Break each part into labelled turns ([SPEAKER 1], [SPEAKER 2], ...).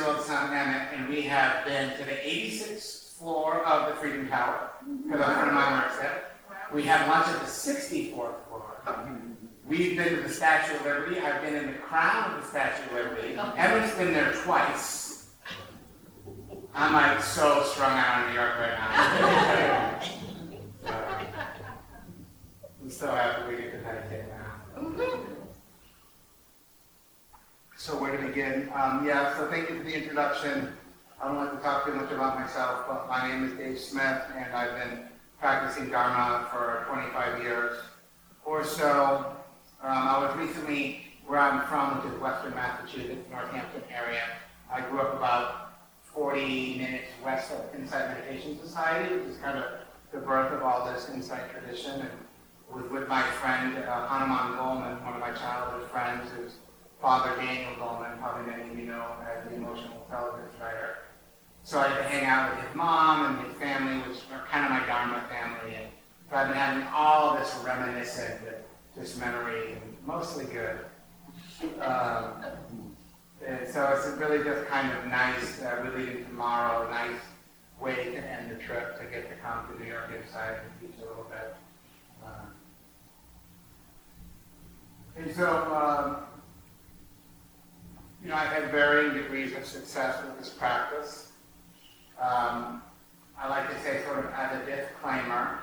[SPEAKER 1] my six-year-old son Emmett, and we have been to the 86th floor of the Freedom Tower friend of mine works there. We had lunch at the 64th floor. We've been to the Statue of Liberty. I've been in the crown of the Statue of Liberty. Emmett's been there twice. I'm like so strung out on New York right now. So, I'm so happy we get to meditate now. Mm-hmm. So where to begin? Um, yeah, so thank you for the introduction. I don't want to talk too much about myself, but my name is Dave Smith, and I've been practicing Dharma for 25 years or so. Um, I was recently where I'm from, which is Western Massachusetts, Northampton area. I grew up about 40 minutes west of Insight Meditation Society, which is kind of the birth of all this insight tradition, and was with my friend uh, Hanuman Goleman, one of my childhood friends, whose father Daniel Goleman, probably many of you know as the emotional intelligence writer. So I had to hang out with his mom and his family, which are kind of my Dharma family, and so I've been having all this reminiscent, this memory, and mostly good. Um, and so it's really just kind of nice, uh, we're tomorrow, nice way to end the trip, to get to come to New York Insight and teach a little bit. Um, And so, um, you know, I've had varying degrees of success with this practice. Um, I like to say sort of as a disclaimer,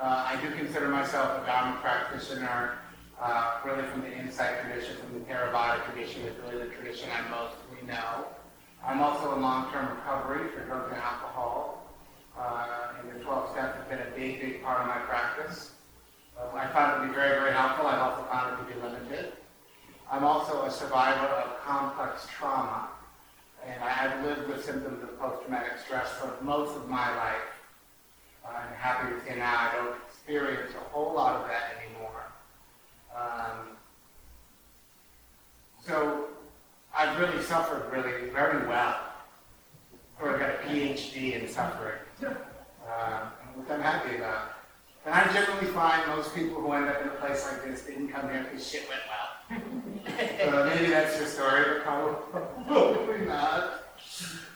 [SPEAKER 1] uh, I do consider myself a Dharma practitioner, uh, really from the insight tradition, from the Theravada tradition, is really the tradition I mostly know. I'm also in long-term recovery for drugs and alcohol, uh, and the 12 steps have been a big, big part of my practice. Uh, I found it to be very, very helpful. I've also found it to be limited. I'm also a survivor of complex trauma, and I have lived with symptoms of post-traumatic stress for most of my life. Uh, I'm happy to say now I don't experience a whole lot of that anymore. Um, so I've really suffered really very well. Or I got a PhD in suffering, um, which I'm happy about. And I generally find most people who end up in a place like this didn't come here because shit went well. Maybe that's your story, but probably not.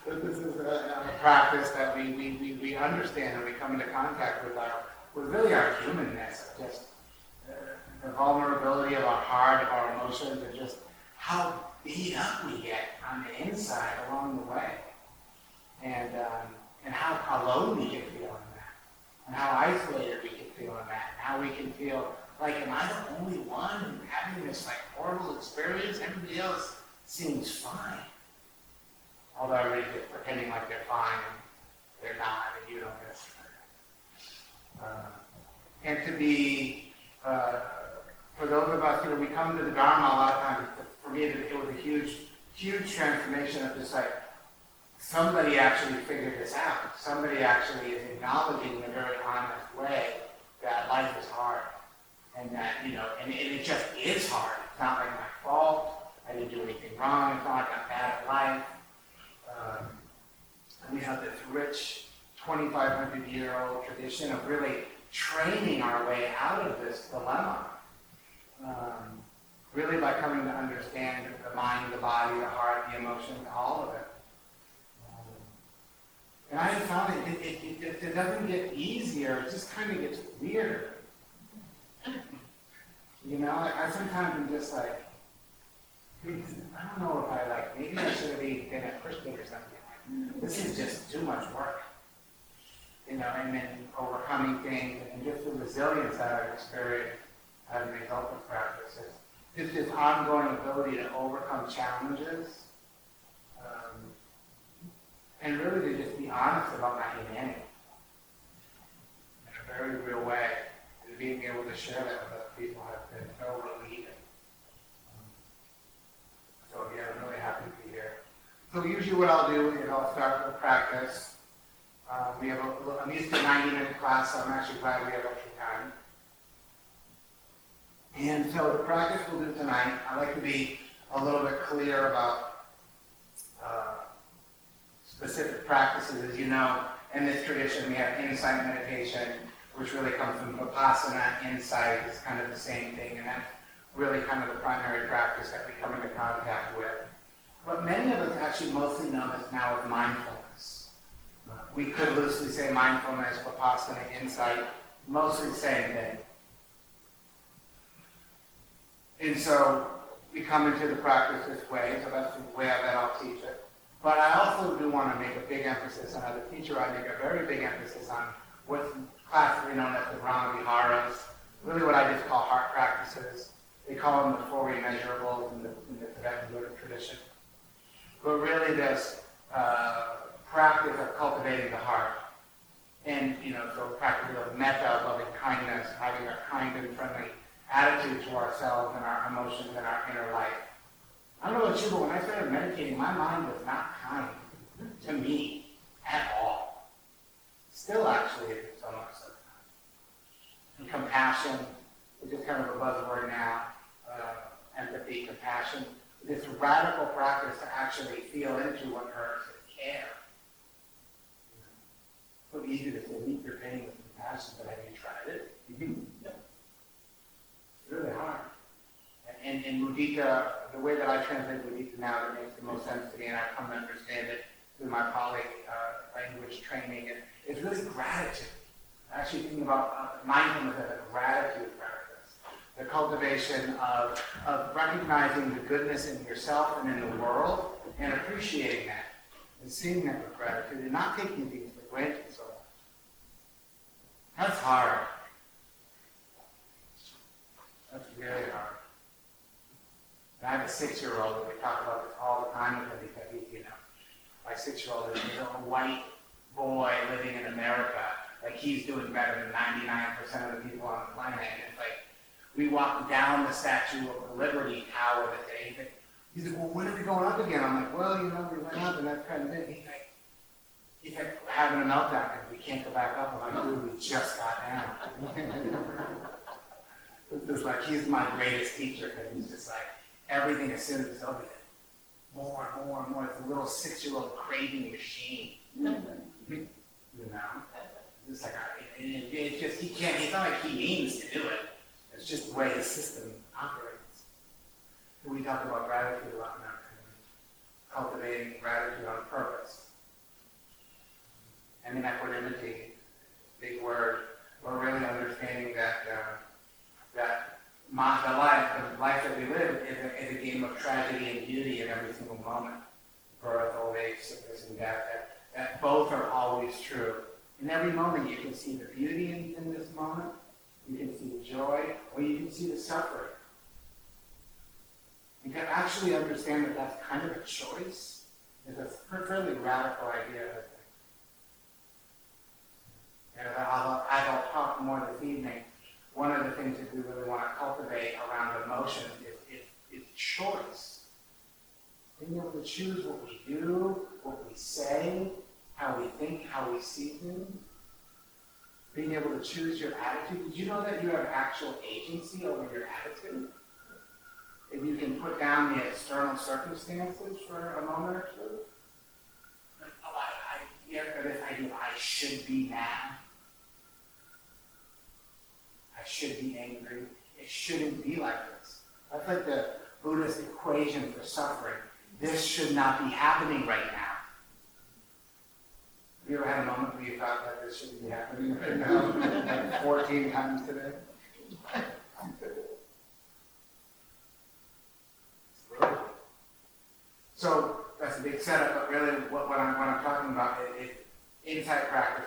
[SPEAKER 1] But this is a, a practice that we, we, we, we understand and we come into contact with our, with really our humanness, just uh, the vulnerability of our heart, of our emotions, and just how beat up we get on the inside along the way. And, um, and how alone we can feel in that. And how isolated we can feel in that. How we can feel like, am I the only one having this like horrible experience? Everybody else seems fine. Although everybody's pretending like they're fine and they're not, and you don't necessarily. Uh, and to be, uh, for those of us, you know, we come to the Dharma a lot of times, for me, it was a huge, huge transformation of just like, somebody actually figured this out. Somebody actually is acknowledging in a very honest way that life is hard. And that, you know, and, and it just is hard. It's not like my fault. I didn't do anything wrong. It's not like I'm bad at life. Um, and we have this rich 2,500 year old tradition of really training our way out of this dilemma. Um, really by coming to understand the mind, the body, the heart, the emotions, all of it. And I have found it, it, it, it, it doesn't get easier, it just kind of gets weirder. You know, I, I sometimes am just like, I don't know if I like, maybe I should have been a Christian or something. This is just too much work. You know, and then overcoming things and just the resilience that I've experienced as a result of practices. Just this ongoing ability to overcome challenges. Um, and really to just be honest about my humanity. In a very real way. And being able to share that with other people has been so relieving. So yeah, I'm really happy to be here. So usually what I'll do is I'll start with practice. Uh, we have a, I'm used to a 90 minute class, so I'm actually glad we have extra time. And so the practice we'll do tonight, I like to be a little bit clear about uh, specific practices. As you know, in this tradition, we have insight meditation, which really comes from Vipassana. Insight is kind of the same thing, and that's really kind of the primary practice that we come into contact with. But many of us actually mostly know this now as mindfulness. We could loosely say mindfulness, Vipassana, insight, mostly the same thing. And so we come into the practice this way, so that's the way that I'll teach it. But I also do want to make a big emphasis, and as a teacher, I make a very big emphasis on what's classically known as the Brahma Viharas, really what I just call heart practices. They call them the four immeasurables in the, in the Tibetan Buddhist tradition. But really this uh, practice of cultivating the heart. And, you know, so practice of metta, loving kindness, having a kind and friendly attitude to ourselves and our emotions and our inner life. I don't know about you, but when I started meditating, my mind was not kind to me at all. Still actually isn't so much so. And compassion, which is kind of a buzzword now, uh, empathy, compassion, this radical practice to actually feel into what hurts and care. So easy to say, meet your pain with compassion, but have you tried it? It's really hard. And, and mudita, the way that I translate mudita now, that makes the most sense to me, and I've come to understand it through my Pali uh, language training, it's really gratitude. Actually thinking about uh, mindfulness as a gratitude practice. The cultivation of, of recognizing the goodness in yourself and in the world, and appreciating that, and seeing that with gratitude, and not taking things for granted so much. That's hard. That's really hard. I have a six-year-old, and we talk about this all the time because he's, you know, my six-year-old is a white boy living in America. Like he's doing better than 99% of the people on the planet. And it's like, we walked down the Statue of Liberty Tower that day. He's like, he's like, well, when are we going up again? I'm like, well, you know, we went up and that's kind of it. He's like, he's like having a meltdown because we can't go back up. I'm like, dude, we just got down. It's just like he's my greatest teacher because he's just like everything as soon as it's over, more and more and more. It's a little six-year-old craving machine. you know, it's like it, just he can't. It's not like he means to do it. It's just the way the system operates. We talk about gratitude a lot in our community, cultivating gratitude on purpose. And then equanimity, big word. We're really understanding that. Uh, that my, the life, the life that we live is a, is a game of tragedy and beauty in every single moment. Birth, old age, sickness, and death. That, that both are always true. In every moment, you can see the beauty in, in this moment. You can see the joy, or you can see the suffering. You can actually understand that that's kind of a choice. It's a fairly radical idea, I think. And I'll, I'll talk more this evening, one of the things that we really want to cultivate around emotion is, is, is choice. Being able to choose what we do, what we say, how we think, how we see things. Being able to choose your attitude. Did you know that you have actual agency over your attitude? If you can put down the external circumstances for a moment or two. Like, oh, I, I, yeah, I should be mad. I should be angry. It shouldn't be like this. That's like the Buddhist equation for suffering. This should not be happening right now. Have you ever had a moment where you thought that this shouldn't be happening right now? like 14 times today? So that's a big setup, but really what, what, I'm, what I'm talking about is, is insight practice,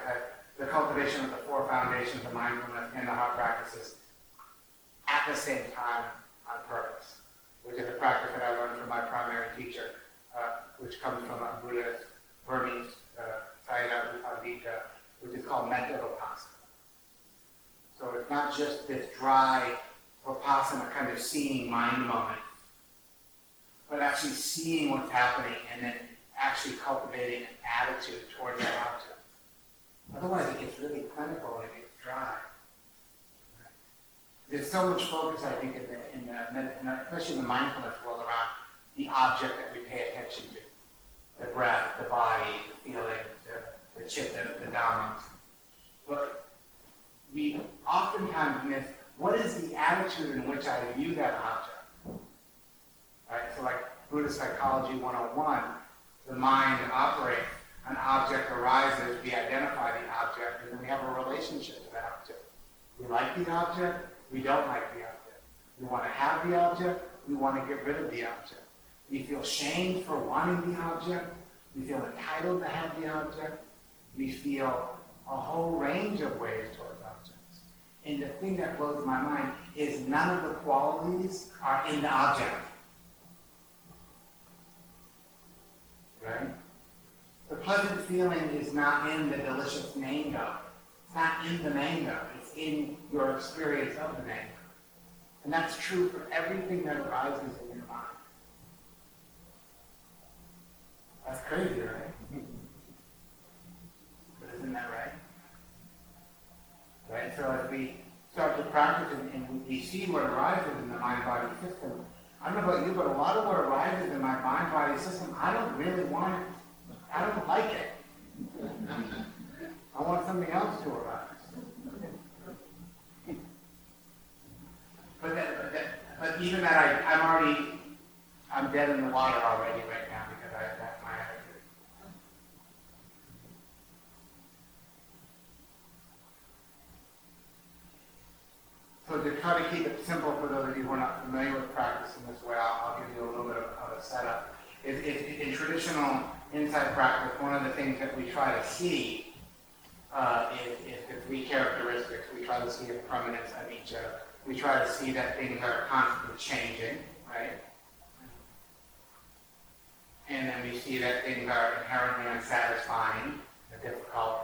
[SPEAKER 1] the cultivation of the four foundations of mindfulness and the heart practices at the same time on purpose, which is a practice that I learned from my primary teacher, uh, which comes from a Buddhist Burmese uh, Sayadaw U Pandita, which is called metta vipassana. So it's not just this dry vipassana kind of seeing mind moment, but actually seeing what's happening and then actually cultivating an attitude towards that object. Otherwise, it gets really clinical and it gets dry. There's so much focus, I think, in the, in the, especially in the mindfulness world around the object that we pay attention to. The breath, the body, the feeling, the, the chip, the, the dominance. But we oftentimes miss, what is the attitude in which I view that object? Right, so like Buddhist Psychology 101, the mind operates, an object arises, we identify the object, and then we have a relationship to that object. We like the object, we don't like the object. We want to have the object, we want to get rid of the object. We feel shamed for wanting the object, we feel entitled to have the object, we feel a whole range of ways towards objects. And the thing that blows my mind is none of the qualities are in the object. Right? The pleasant feeling is not in the delicious mango. It's not in the mango. It's in your experience of the mango. And that's true for everything that arises in your mind. That's crazy, right? But isn't that right? Right? So as we start to practice and, and we see what arises in the mind-body system, I don't know about you, but a lot of what arises in my mind-body system, I don't really want it. I don't like it. I want something else to arise. But that, that, but even that, I, I'm already, I'm dead in the water already right now because I, that's my attitude. So to try to keep it simple for those of you who are not familiar with practice in this way, I'll, I'll give you a little bit of, of a setup. In traditional insight practice, one of the things that we try to see uh, is, is the three characteristics. We try to see the permanence of each of. We try to see that things are constantly changing, right? And then we see that things are inherently unsatisfying, difficult,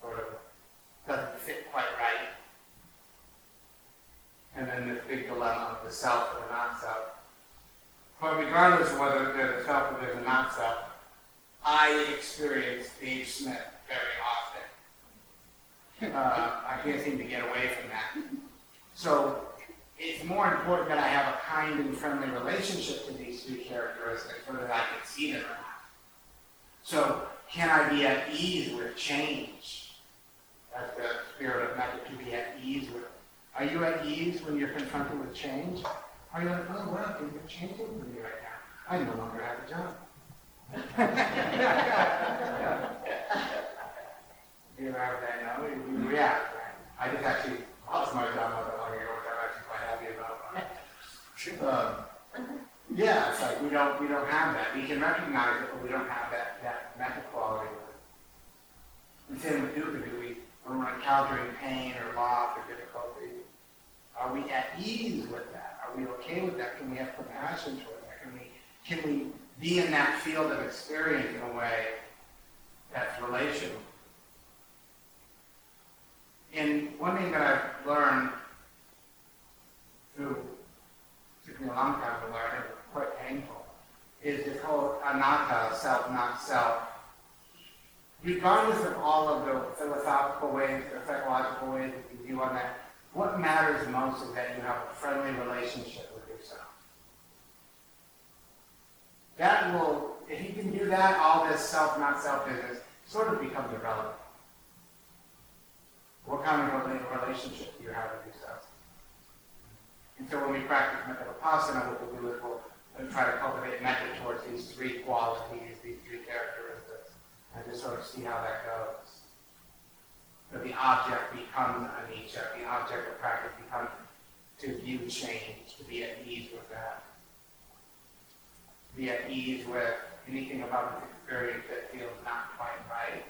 [SPEAKER 1] sort of doesn't fit quite right. And then this big dilemma of the self or the not self. But regardless of whether there's a self or there's a not self, I experience Dave Smith very often. Uh, I can't seem to get away from that. So it's more important that I have a kind and friendly relationship to these three characteristics that I can see them or not. So can I be at ease with change? That's the spirit of metta, to be at ease with. Are you at ease when you're confronted with change? Are you like, oh, wow, things are changing for me right now. I no longer have a job. You ever have that? No, you react, right? I just actually lost my that long ago, which I'm actually quite happy about. Um, yeah, it's like we don't we don't have that. We can recognize it, but we don't have that that metta quality. And same with dukkha. Do we when we're encountering pain or loss or difficulty? Are we at ease with that? Are we okay with that? Can we have compassion toward that? Can we can we be in that field of experience in a way that's relational? And one thing that I've learned through took me a long time to learn, it was quite painful, is this whole anatta, self, not self. Regardless of all of the philosophical ways or psychological ways that you view on that, what matters most is that you have a friendly relationship with yourself. That will, if you can do that, all this self, not self business sort of becomes irrelevant. What kind of relationship do you have with yourself? And so when we practice metta vipassana, what we'll do is we'll try to cultivate metta towards these three qualities, these three characteristics, and just sort of see how that goes. So the object becomes anicca, the object of practice becomes to view change, to be at ease with that. Be at ease with anything about this experience that feels not quite right.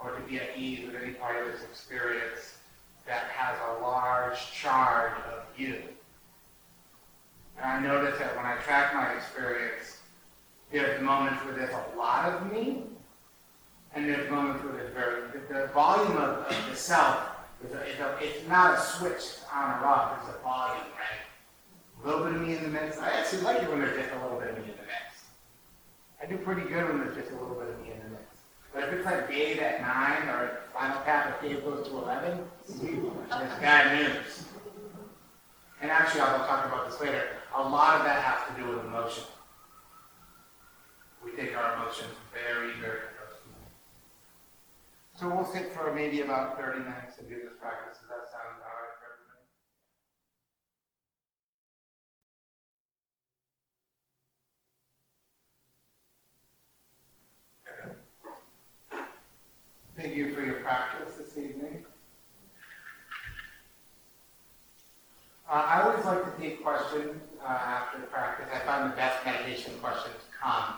[SPEAKER 1] Or to be at ease with any part of this experience that has a large charge of you. And I notice that when I track my experience, there's moments where there's a lot of me, and there's moments where there's very, the, volume of, of the self, is a, is a, it's not a switch on or off, it's a volume, right? A little bit of me in the mix. I actually like it when there's just a little bit of me in the mix. I do pretty good when there's just a little bit of me in the mix. But if it's like bathe at nine or Spinal Tap if Dave goes to eleven, it's bad news. And actually, I'll talk about this later, a lot of that has to do with emotion. We take our emotions very, very personally. So we'll sit for maybe about thirty minutes and do this practice, does that sound all right for everybody? Thank you for your practice this evening. Uh, I always like to take questions uh, after practice. I find the best meditation questions come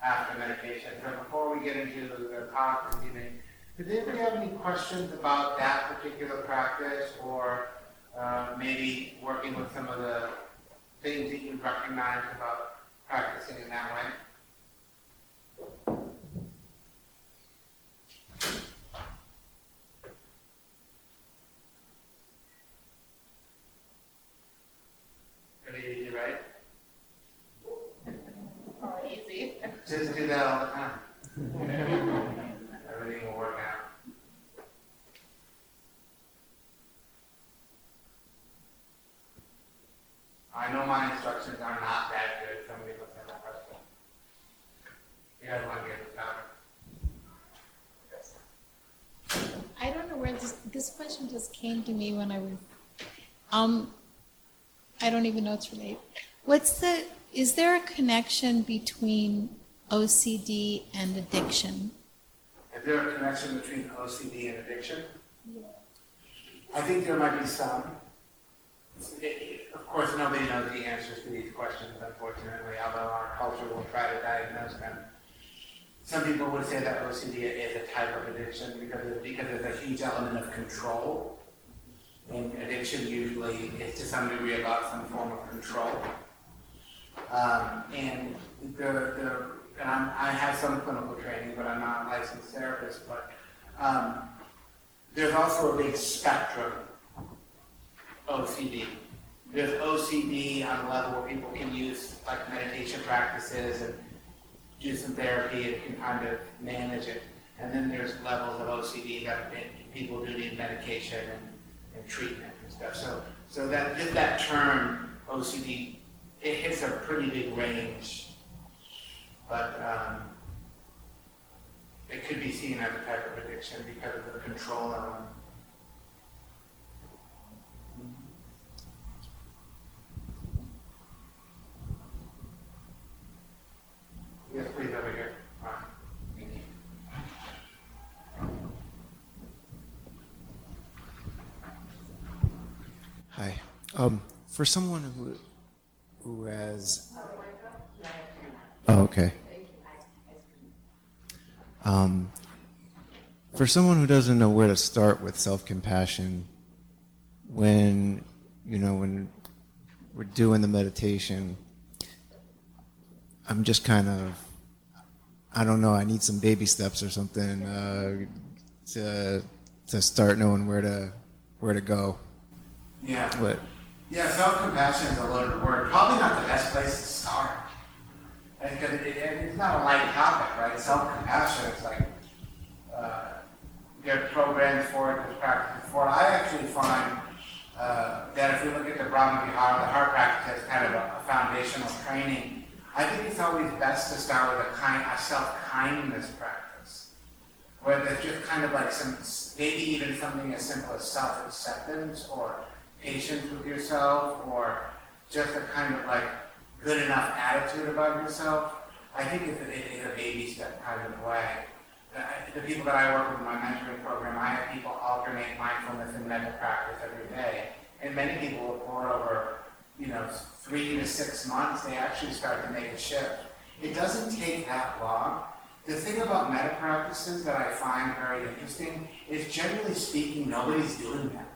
[SPEAKER 1] after meditation. So before we get into the talk this evening, does anybody have any questions about that particular practice or uh, maybe working with some of the things that you recognize about practicing in that way? Pretty easy, right?
[SPEAKER 2] Oh, easy.
[SPEAKER 1] Just do that all the time. Everything will work out. I know my instructions are not that good, somebody looks at that question. You guys want to get this done?
[SPEAKER 2] I don't know where this, this question just came to me when I was, um, I don't even know it's related. What's the, is there a connection between OCD and addiction?
[SPEAKER 1] Is there a connection between OCD and addiction? Yeah. I think there might be some. It- it- Of course, nobody knows the answers to these questions, unfortunately, although our culture will try to diagnose them. Some people would say that OCD is a type of addiction because, it- because there's a huge element of control. And addiction usually is to some degree about some form of control. Um, and the, the, and I have some clinical training, but I'm not a licensed therapist, but, um, there's also a big spectrum of OCD. There's OCD on a level where people can use like meditation practices and do some therapy and can kind of manage it. And then there's levels of OCD that that people do need medication and, and treatment and stuff. So, so that, just that term OCD, it hits a pretty big range. But, um, it could be seen as a type of addiction because of the control element. Yes, please, over here. Ah, thank you.
[SPEAKER 3] Hi. Um, for someone who who has. Oh, okay. Um, for someone who doesn't know where to start with self-compassion, when you know when we're doing the meditation, I'm just kind of, I don't know. I need some baby steps or something uh, to to start knowing where to where to go.
[SPEAKER 1] Yeah.
[SPEAKER 3] What?
[SPEAKER 1] Yeah, self-compassion is a loaded word. Probably not the best place to start. Because it, it, it's not a light topic, right? Self-compassion is like, uh, there are programs for it, there's practices for it. I actually find uh, that if we look at the Brahma Vihara, the heart practice as kind of a, a foundational training, I think it's always best to start with a kind, a self-kindness practice. Where there's just kind of like some, maybe even something as simple as self-acceptance or patience with yourself or just a kind of like good enough attitude about yourself. I think it's a, it is a baby step kind of way. Uh, The people that I work with in my mentoring program, I have people alternate mindfulness and metta practice every day. And many people report over, you know, three to six months, they actually start to make a shift. It doesn't take that long. The thing about metta practices that I find very interesting is generally speaking, nobody's doing them.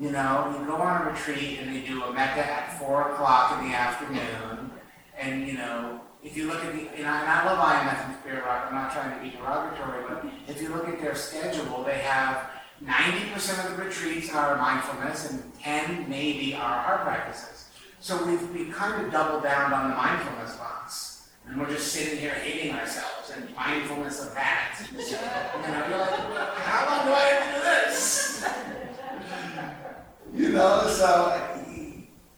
[SPEAKER 1] You know, you go on a retreat and they do a metta at four o'clock in the afternoon, and you know, if you look at the, and I, and I love IMS and Spirit Rock, I'm not trying to be derogatory, but if you look at their schedule, they have ninety percent of the retreats are mindfulness and ten maybe are heart practices. So we've, we kind of doubled down on the mindfulness box. And we're just sitting here hating ourselves and mindfulness of that. And I'm like, how long do I have to do this? You know, so,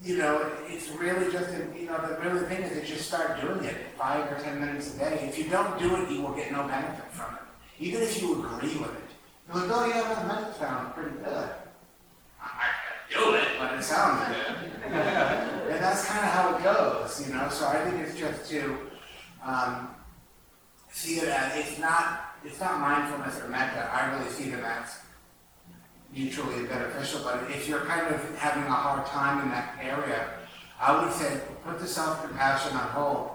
[SPEAKER 1] you know, it's really just, you know, the really thing is that you start doing it five or ten minutes a day. If you don't do it, you will get no benefit from it. Even if you agree with it. You're like, oh yeah, that might sound pretty good. I I can do it, but it sounds good. And that's kind of how it goes, you know, so I think it's just to, um, see it as, it's not, it's not mindfulness or metta, I really see them as mutually beneficial, but if you're kind of having a hard time in that area, I would say put the self-compassion on hold.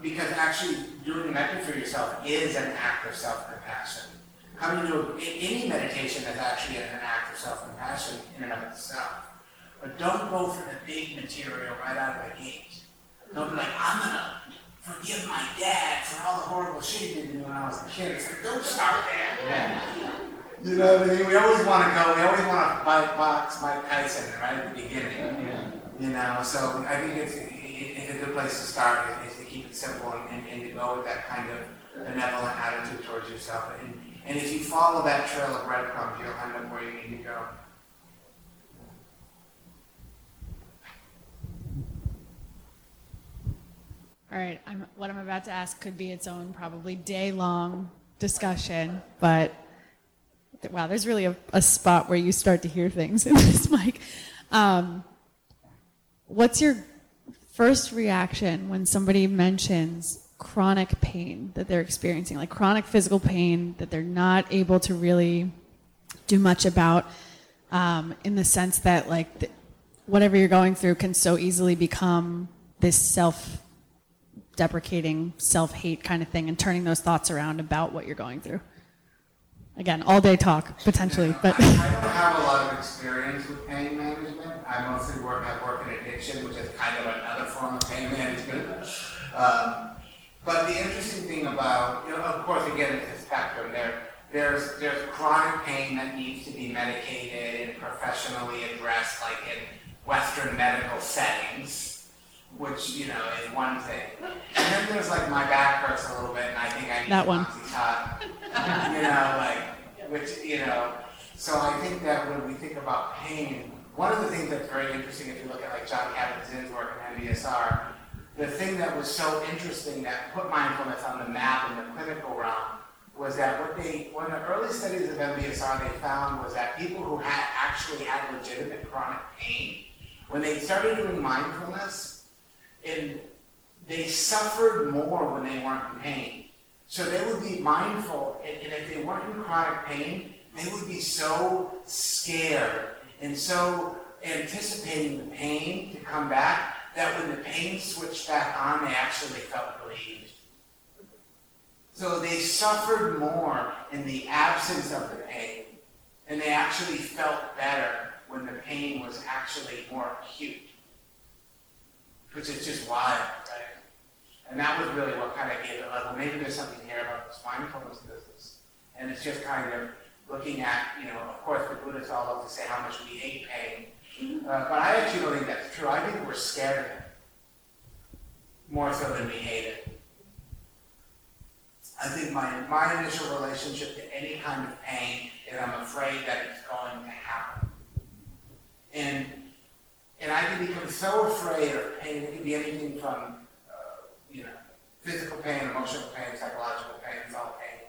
[SPEAKER 1] Because actually doing metta for yourself is an act of self-compassion. Coming to any meditation is actually an act of self-compassion in and of itself. But don't go for the big material right out of the gate. Don't be like, I'm gonna forgive my dad for all the horrible shit he did to me when I was a kid. It's like, don't start there. You know what I mean? We always want to go, we always want to buy box Mike Tyson right at the beginning. You know, so I think it's, it's a good place to start, is to keep it simple and, and- and to go with that kind of benevolent attitude towards yourself. And, and if you follow that trail of breadcrumbs, you'll end up where you need to go.
[SPEAKER 4] All right, I'm, what I'm about to ask could be its own probably day-long discussion, but wow, there's really a, a spot where you start to hear things in this mic. Um, what's your first reaction when somebody mentions chronic pain that they're experiencing, like chronic physical pain that they're not able to really do much about, um, in the sense that like th- whatever you're going through can so easily become this self deprecating self-hate kind of thing and turning those thoughts around about what you're going through again all day talk potentially but
[SPEAKER 1] I, don't have a lot of experience with pain management. I mostly work, I work in addiction, which is kind of another form of pain management. Um, but the interesting thing about, you know, of course, again, it's a spectrum. There, there's, there's chronic pain that needs to be medicated and professionally addressed, like in Western medical settings, which, you know, is one thing. And then there's like, my back hurts a little bit and I think I need
[SPEAKER 4] That one.
[SPEAKER 1] Oxycontin. You know, like, which, you know, so I think that when we think about pain, one of the things that's very interesting, if you look at like Jon Kabat-Zinn's work in MBSR, the thing that was so interesting that put mindfulness on the map in the clinical realm was that what they, one of the early studies of MBSR they found was that people who had actually had legitimate chronic pain, when they started doing mindfulness, and they suffered more when they weren't in pain. So they would be mindful, and, and if they weren't in chronic pain, they would be so scared and so anticipating the pain to come back that when the pain switched back on, they actually felt relieved. So they suffered more in the absence of the pain, and they actually felt better when the pain was actually more acute. Which is just wild, right? And that was really what kind of gave it, like, well, maybe there's something here about this mindfulness business. And it's just kind of looking at, you know, of course, the Buddhists all love to say how much we hate pain. Uh, but I actually don't think that's true. I think we're scared of it. More so than we hate it. I think my, my initial relationship to any kind of pain is I'm afraid that it's going to happen. And, and I can become so afraid of pain, it can be anything from, uh, you know, physical pain, emotional pain, psychological pain, it's all pain.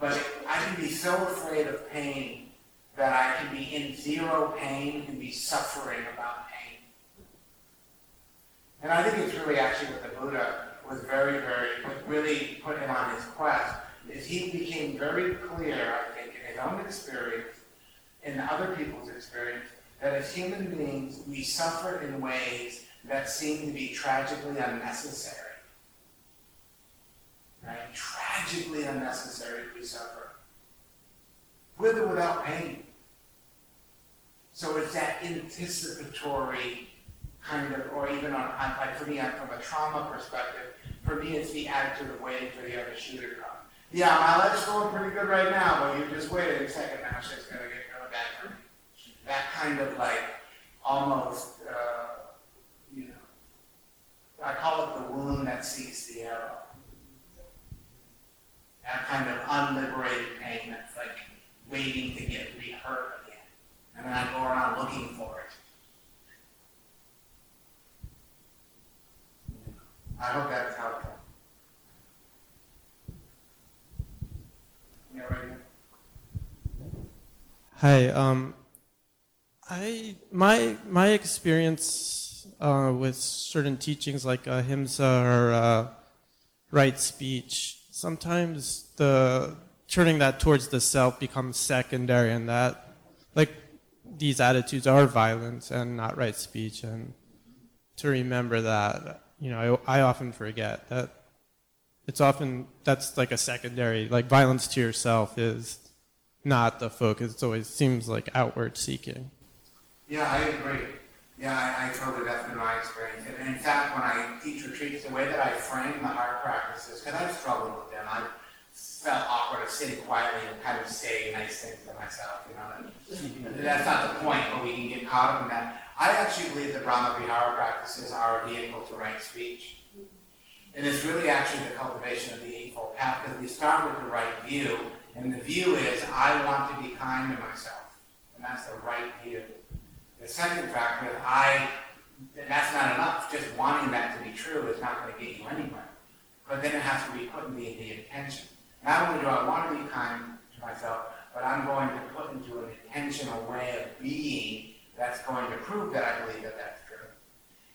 [SPEAKER 1] But I can be so afraid of pain that I can be in zero pain and be suffering about pain. And I think it's really actually what the Buddha was very, very, what really put him on his quest, is he became very clear, I think, in his own experience, in other people's experience, that as human beings, we suffer in ways that seem to be tragically unnecessary. Right? Tragically unnecessary we suffer. With or without pain. So it's that anticipatory kind of, or even on, on like for me, from a trauma perspective, for me, it's the attitude of waiting for the other shoe to come. Yeah, my leg's going pretty good right now, but you just wait a second, now shit's gonna get really bad for me that kind of like almost, uh, you know, I call it the wound that sees the arrow. That kind of unliberated pain that's like waiting to get rehurt again. And then I go around looking for it. I hope that's helpful. Yeah, right
[SPEAKER 5] Hi, um, I my my experience uh, with certain teachings like uh, himsa or uh, right speech, sometimes the turning that towards the self becomes secondary, and that like these attitudes are violence and not right speech, and to remember that, you know, I, I often forget that it's often that's like a secondary like violence to yourself is not the focus. It always seems like outward seeking.
[SPEAKER 1] Yeah, I agree. Yeah, I, I totally, that's been my experience. And in fact, when I teach retreats, the way that I frame the heart practices, because I've struggled with them, I felt awkward of sitting quietly and kind of saying nice things to myself, you know. That's not the point, but we can get caught up in that. I actually believe that Brahma Vihara practices are a vehicle to right speech. And it's really actually the cultivation of the Eightfold Path, because we start with the right view, and the view is, I want to be kind to myself. And that's the right view. The second factor I, that's not enough, just wanting that to be true is not going to get you anywhere. But then it has to be put in the, the intention. Not only do I want to be kind to myself, but I'm going to put into an intentional way of being that's going to prove that I believe that that's true.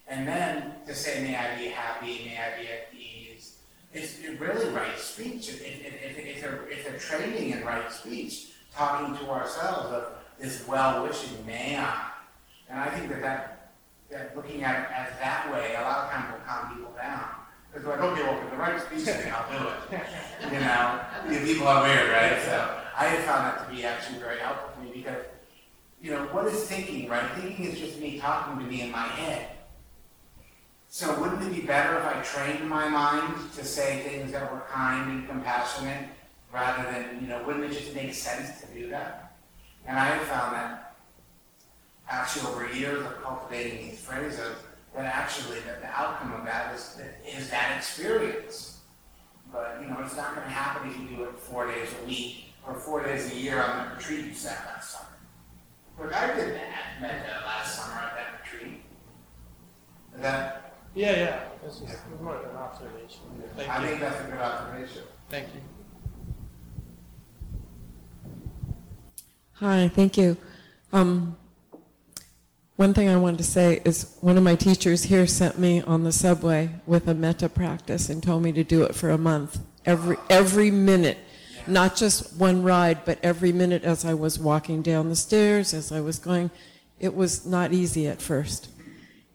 [SPEAKER 1] And then to say, may I be happy, may I be at ease, is really right speech. It, it, it, it's, a, it's a training in right speech, talking to ourselves of this well-wishing, may I. And I think that, that, that looking at it as that way, a lot of times will calm people down. Because like, okay, well, for the right speech thing, I'll do it. You know, people are weird, right? So I have found that to be actually very helpful for me because, you know, what is thinking, right? Thinking is just me talking to me in my head. So wouldn't it be better if I trained my mind to say things that were kind and compassionate rather than, you know, wouldn't it just make sense to do that? And I have found that actually over years of cultivating these phrases, that actually that the outcome of that is, is that experience. But, you know, it's not going to happen if you do it four days a week or four days a year on the retreat you sat last summer. Look, I did that, met that last summer at that retreat. Is that,
[SPEAKER 5] Yeah, yeah. This is more than an observation. Thank
[SPEAKER 1] I
[SPEAKER 5] you.
[SPEAKER 1] think that's a good observation.
[SPEAKER 5] Thank you.
[SPEAKER 6] Hi, thank you. Um, one thing I wanted to say is one of my teachers here sent me on the subway with a metta practice and told me to do it for a month. Every, every minute. Not just one ride, but every minute as I was walking down the stairs, as I was going. It was not easy at first.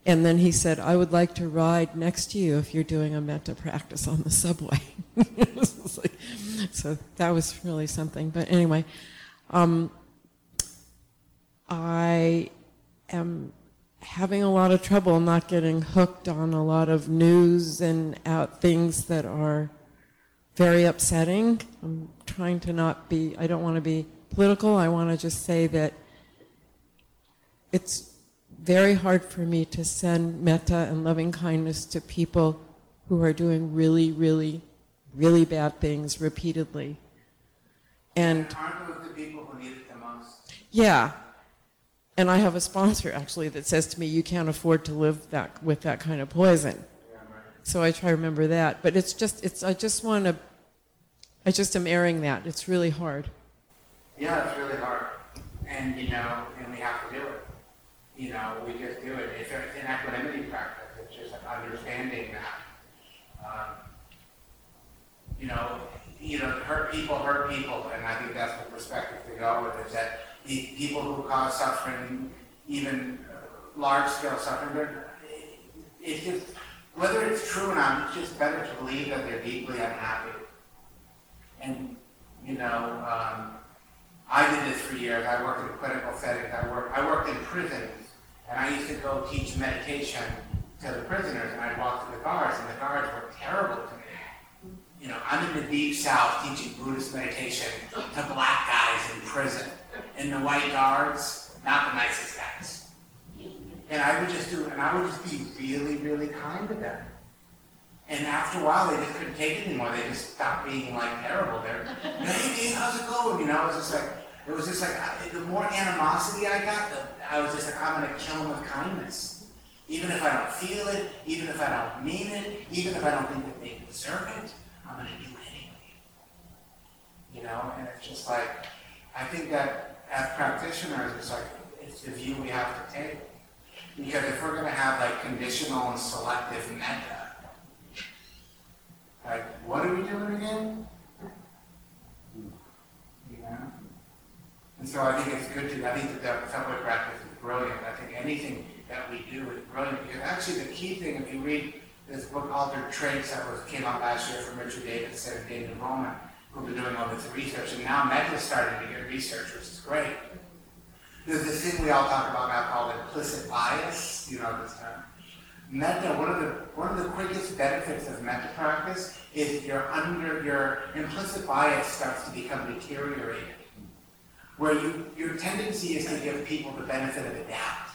[SPEAKER 6] And then he said, I would like to ride next to you if you're doing a metta practice on the subway. So that was really something. But anyway, um, I am having a lot of trouble not getting hooked on a lot of news and out things that are very upsetting. I'm trying to not be, I don't want to be political. I want to just say that it's very hard for me to send metta and loving kindness to people who are doing really, really, really bad things repeatedly. And
[SPEAKER 1] Aren't those the people who need it the most?
[SPEAKER 6] yeah. And I have a sponsor actually that says to me, you can't afford to live that with that kind of poison. So I try to remember that. But it's just, it's, I just want to, I just am airing that. It's really hard.
[SPEAKER 1] Yeah, it's really hard. And, you know, and we have to do it. You know, we just do it. It's, an equanimity practice. It's just understanding that. Um, you know, you know, hurt people hurt people, and I think that's the perspective to go with is that the people who cause suffering, even uh, large-scale suffering, they're- it's just, whether it's true or not, it's just better to believe that they're deeply unhappy. And, you know, um, I did this for years. I worked in a clinical settings. I worked, I worked in prisons, and I used to go teach meditation to the prisoners, and I'd walk to the guards, and the guards were terrible to me. You know, I'm in the deep south teaching Buddhist meditation to black guys in prison, and the white guards, not the nicest guys. And I would just do, and I would just be really, really kind to them. And after a while, they just couldn't take it anymore. They just stopped being like terrible. They're, hey, how's it going? You know, it was just like, it was just like, I, the more animosity I got, the, I was just like, I'm gonna kill them with kindness. Even if I don't feel it, even if I don't mean it, even if I don't think that they deserve it, I'm gonna do it anyway. You know, and it's just like, I think that as practitioners, it's like, it's the view we have to take. Because if we're gonna have like conditional and selective metta, like, what are we doing again? You know? And so I think it's good to, I think that subway practice is brilliant. I think anything that we do is brilliant. Because actually the key thing, if you read this book, Altered Traits, that was, came out last year from Richard Davidson and David Goleman, who've been doing all this research, and now Metta's starting to get research, which is great. There's this thing we all talk about now called implicit bias, you know this term. Meta, one of the one of the quickest benefits of metta practice is your under your implicit bias starts to become deteriorated. Where you your tendency is to give people the benefit of the doubt.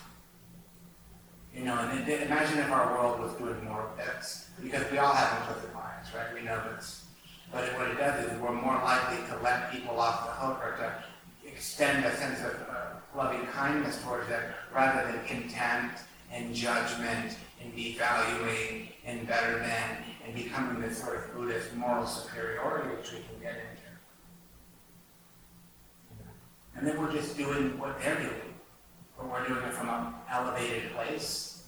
[SPEAKER 1] You know, and imagine if our world was doing more of this, because we all have implicit bias, right? We know this. But what it does is we're more likely to let people off the hook or to extend a sense of uh, loving kindness towards them rather than contempt and judgment and devaluing and better than and becoming this sort of Buddhist moral superiority which we can get into. And then we're just doing what they're doing, but we're doing it from an elevated place.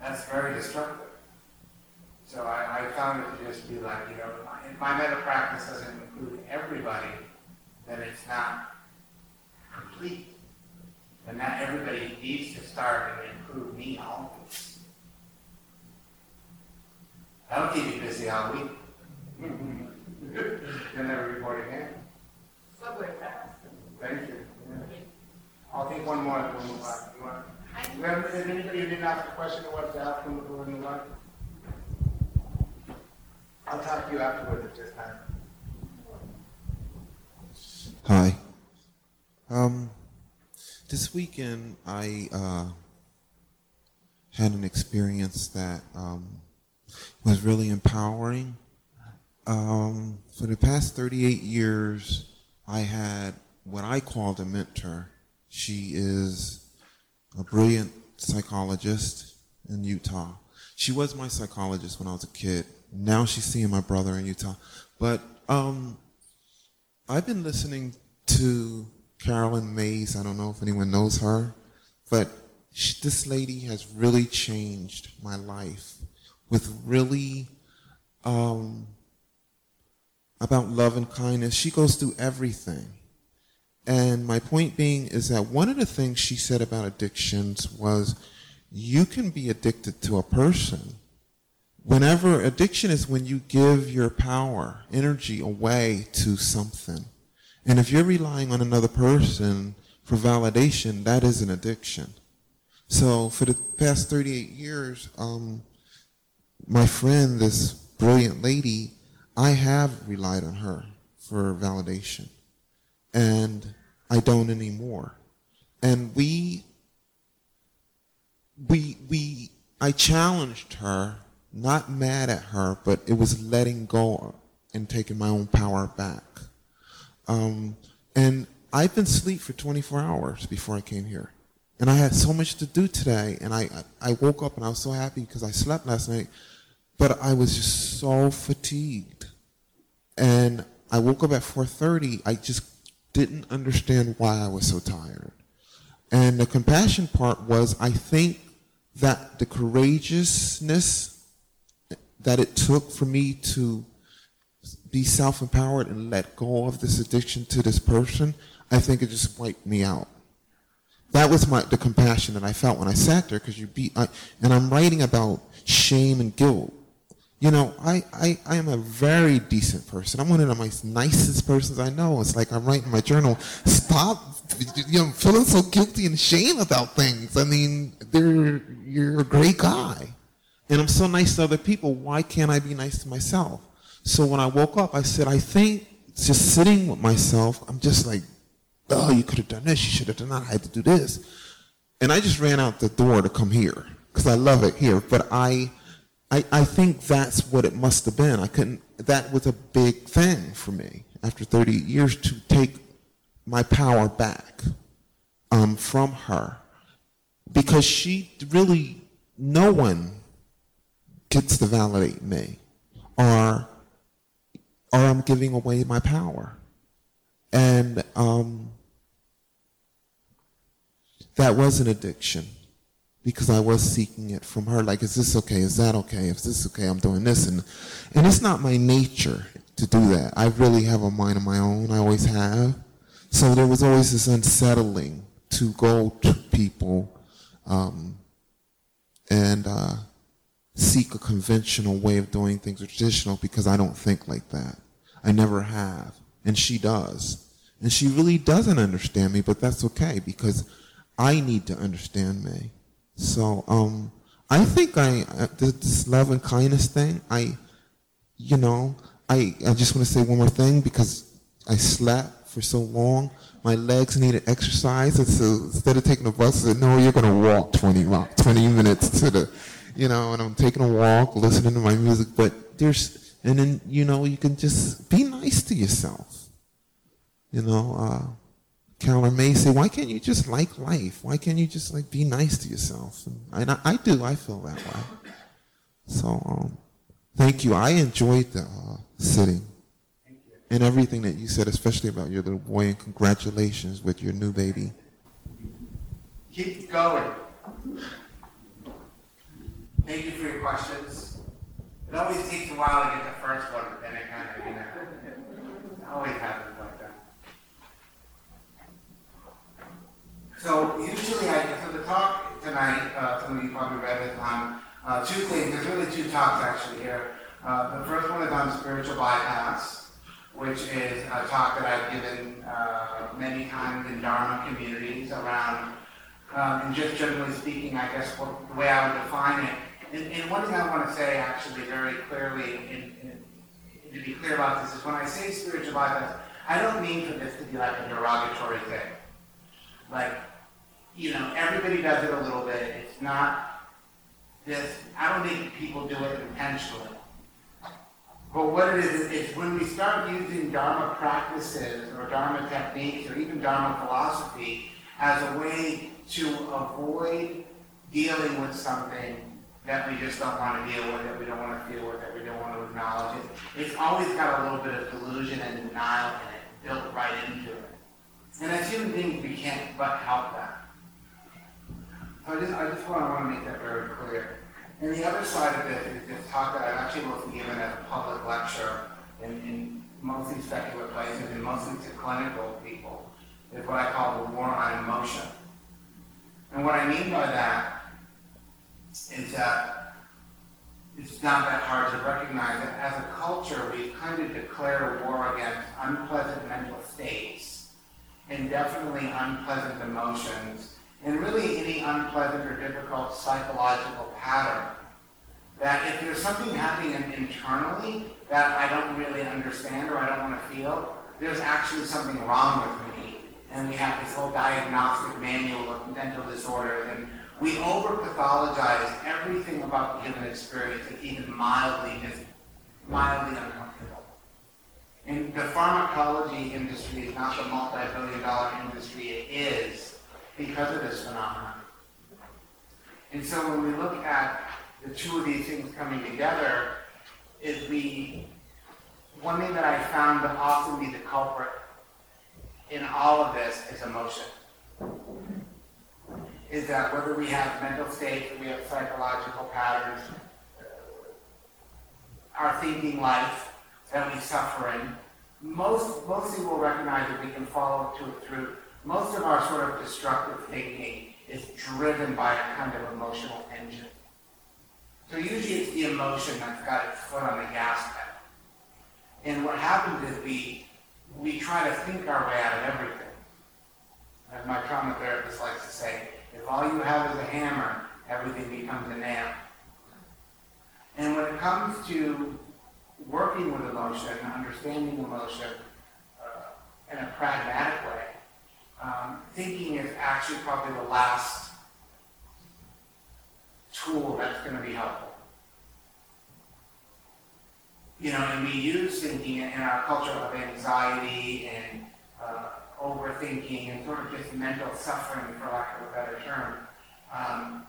[SPEAKER 1] That's very destructive. So I, I found it to just be like, you know, if my metta practice doesn't include everybody, then it's not complete. And not everybody needs to start and include me always. That'll keep you busy all week. You'll never report again.
[SPEAKER 7] Subway pass.
[SPEAKER 1] Thank you. Yeah. I'll take one more and we'll move on. You want- anybody didn't ask a question wants to ask them before we move on? I'll talk to you afterwards if there's time.
[SPEAKER 8] Hi. Um, this weekend I uh, had an experience that um, was really empowering. Um, for the past 38 years, I had what I called a mentor. She is a brilliant psychologist in Utah. She was my psychologist when I was a kid. Now she's seeing my brother in Utah. But um, I've been listening to Caroline Myss. I don't know if anyone knows her, but sh this lady has really changed my life with really um, about love and kindness. She goes through everything. And my point being is that one of the things she said about addictions was you can be addicted to a person. Whenever addiction is when you give your power, energy away to something. And if you're relying on another person for validation, that is an addiction. So for the past 38 years, um, my friend, this brilliant lady, I have relied on her for validation. And I don't anymore. And we, we, we, I challenged her, not mad at her, but it was letting go and taking my own power back. Um, and I've been asleep for 24 hours before I came here. And I had so much to do today. And I, I woke up and I was so happy because I slept last night. But I was just so fatigued. And I woke up at 4.30. I just didn't understand why I was so tired. And the compassion part was, I think that the courageousness that it took for me to be self-empowered and let go of this addiction to this person, I think it just wiped me out. That was my the compassion that I felt when I sat there because you be I, and I'm writing about shame and guilt. You know, I, I, I am a very decent person. I'm one of the most nicest persons I know. It's like I'm writing my journal, stop you know, feeling so guilty and shame about things. I mean, you're a great guy. And I'm so nice to other people. Why can't I be nice to myself? So when I woke up, I said, I think just sitting with myself, I'm just like, oh, you could have done this, you should have done that, I had to do this. And I just ran out the door to come here because I love it here. But I, I, I think that's what it must have been. I couldn't, that was a big thing for me after 30 years to take my power back um, from her because she really, no one gets to validate me or, or I'm giving away my power. And um, that was an addiction because I was seeking it from her. Like, is this okay? Is that okay? Is this okay? I'm doing this, and and it's not my nature to do that. I really have a mind of my own. I always have. So there was always this unsettling to go to people um, and uh, seek a conventional way of doing things or traditional because I don't think like that. I never have, and she does, and she really doesn't understand me. But that's okay because I need to understand me. So um, I think I uh, this love and kindness thing. I, you know, I I just want to say one more thing because I slept for so long. My legs needed exercise, and so instead of taking the bus, I said, "No, you're going to walk 20 20 minutes to the, you know." And I'm taking a walk, listening to my music. But there's, and then you know, you can just be nice to yourself. You know, uh, Caroline Myss say, why can't you just like life? Why can't you just like be nice to yourself? And I, I do. I feel that way. So, um, thank you. I enjoyed the uh, sitting and everything that you said, especially about your little boy. And congratulations with your new baby.
[SPEAKER 1] Keep going. Thank you for your questions. It always takes a while to get the first one, but then it kind of, you know, it always happens like that. So usually I, so the talk tonight, uh, some of you probably read it on, uh, two things, there's really two talks actually here. Uh, the first one is on spiritual bypass, which is a talk that I've given, uh, many times in Dharma communities around, um, and just generally speaking, I guess what, the way I would define it. And, and one thing I want to say actually very clearly, and, and to be clear about this, is when I say spiritual bypass, I don't mean for this to be like a derogatory thing. Like, you know, everybody does it a little bit. It's not this, I don't think people do it intentionally. But what it is, is when we start using Dharma practices or Dharma techniques or even Dharma philosophy as a way to avoid dealing with something that we just don't want to deal with, that we don't want to feel with, that we don't want to acknowledge it, it's always got a little bit of delusion and denial in it, built right into it. And as human beings, we can't but help that. So I just, I just want to, want to make that very clear. And the other side of it is this talk that I've actually mostly given as a public lecture in, in mostly secular places and mostly to clinical people, is what I call the war on emotion. And what I mean by that that uh, it's not that hard to recognize that as a culture, we kind of declare war against unpleasant mental states and definitely unpleasant emotions and really any unpleasant or difficult psychological pattern. That if there's something happening internally that I don't really understand or I don't want to feel, there's actually something wrong with me. And we have this whole diagnostic manual of mental disorders, and we over pathologize everything about the human experience that even mildly is mildly uncomfortable. And the pharmacology industry is not the multi-billion dollar industry it is because of this phenomenon. And so when we look at the two of these things coming together, is we, one thing that I found to often be the culprit in all of this is emotion. Is that whether we have mental states, we have psychological patterns, uh, our thinking life that we suffer in, most, mostly we'll recognize that we can follow to it through. Most of our sort of destructive thinking is driven by a kind of emotional engine. So usually it's the emotion that's got its foot on the gas pedal. And what happens is we, we try to think our way out of everything. As my trauma therapist likes to say, if all you have is a hammer, everything becomes a nail. And when it comes to working with emotion, and understanding emotion uh, in a pragmatic way, um, thinking is actually probably the last tool that's going to be helpful. you know, and we use thinking in our culture of anxiety and uh, overthinking and sort of just mental suffering, for lack of a better term. Um,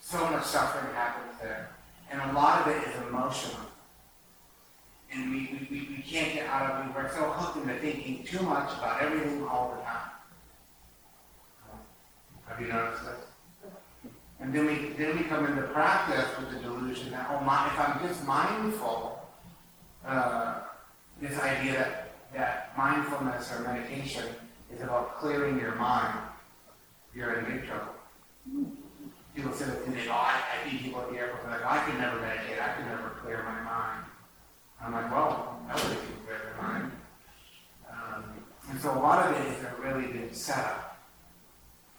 [SPEAKER 1] so much suffering happens there, and a lot of it is emotional. And we, we, we, can't get out of it. We're so hooked into thinking too much about everything all the time. Have you noticed this? And then we, then we come into practice with the delusion that, oh, my, if I'm just mindful, uh, this idea that, that mindfulness or meditation is about clearing your mind, you're in big trouble. People say that they, oh, I, I see people at the airport, like, I can never meditate, I can never clear my mind. I'm like, well, nobody can clear their mind. Um, and so a lot of it is a really big setup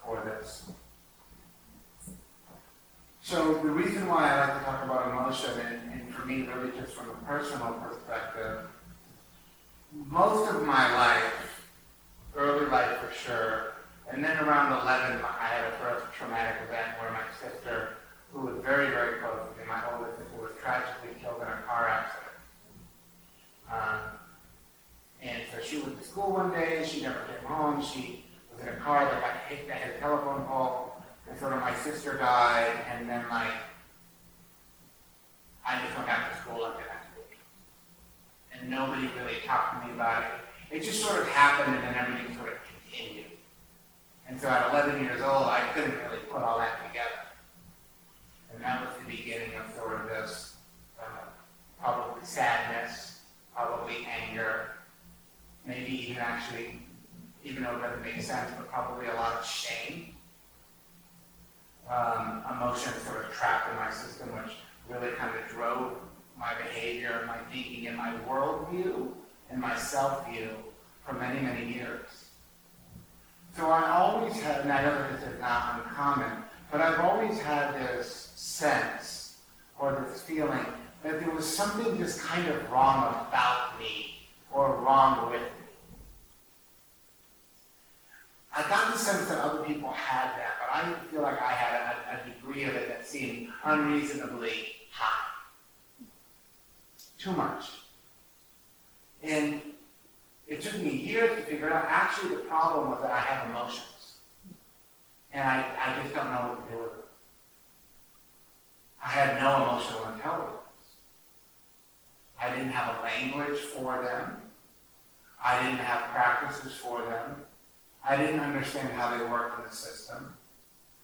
[SPEAKER 1] for this. So the reason why I like to talk about emotion, and, and for me, really just from a personal perspective, most of my life, early life for sure, and then around 11, I had a first traumatic event where my sister, who was very, very close to me, my oldest sister, was tragically killed in a car accident. Um, and so she went to school one day, she never came home, she was in a car that got hit, that hit a telephone pole, and sort of my sister died, and then like, I just went back to school after that. And nobody really talked to me about it. It just sort of happened, and then everything sort of continued. And so at 11 years old, I couldn't really put all that together. And that was the beginning of sort of this, uh, probably sadness, probably anger, maybe even actually, even though it doesn't make sense, but probably a lot of shame. Um, emotion sort of trapped in my system, which really kind of drove my behavior, my thinking, and my worldview and my self-view for many, many years. So I always had, and I know this is not uncommon, but I've always had this sense or this feeling that there was something just kind of wrong about me or wrong with me. I got the sense that other people had that, but I feel like I had a, a degree of it that seemed unreasonably high. Too much. And it took me years to figure out actually the problem was that I have emotions. And I, I just don't know what to do with them. I had no emotional intelligence. I didn't have a language for them. I didn't have practices for them. I didn't understand how they worked in the system.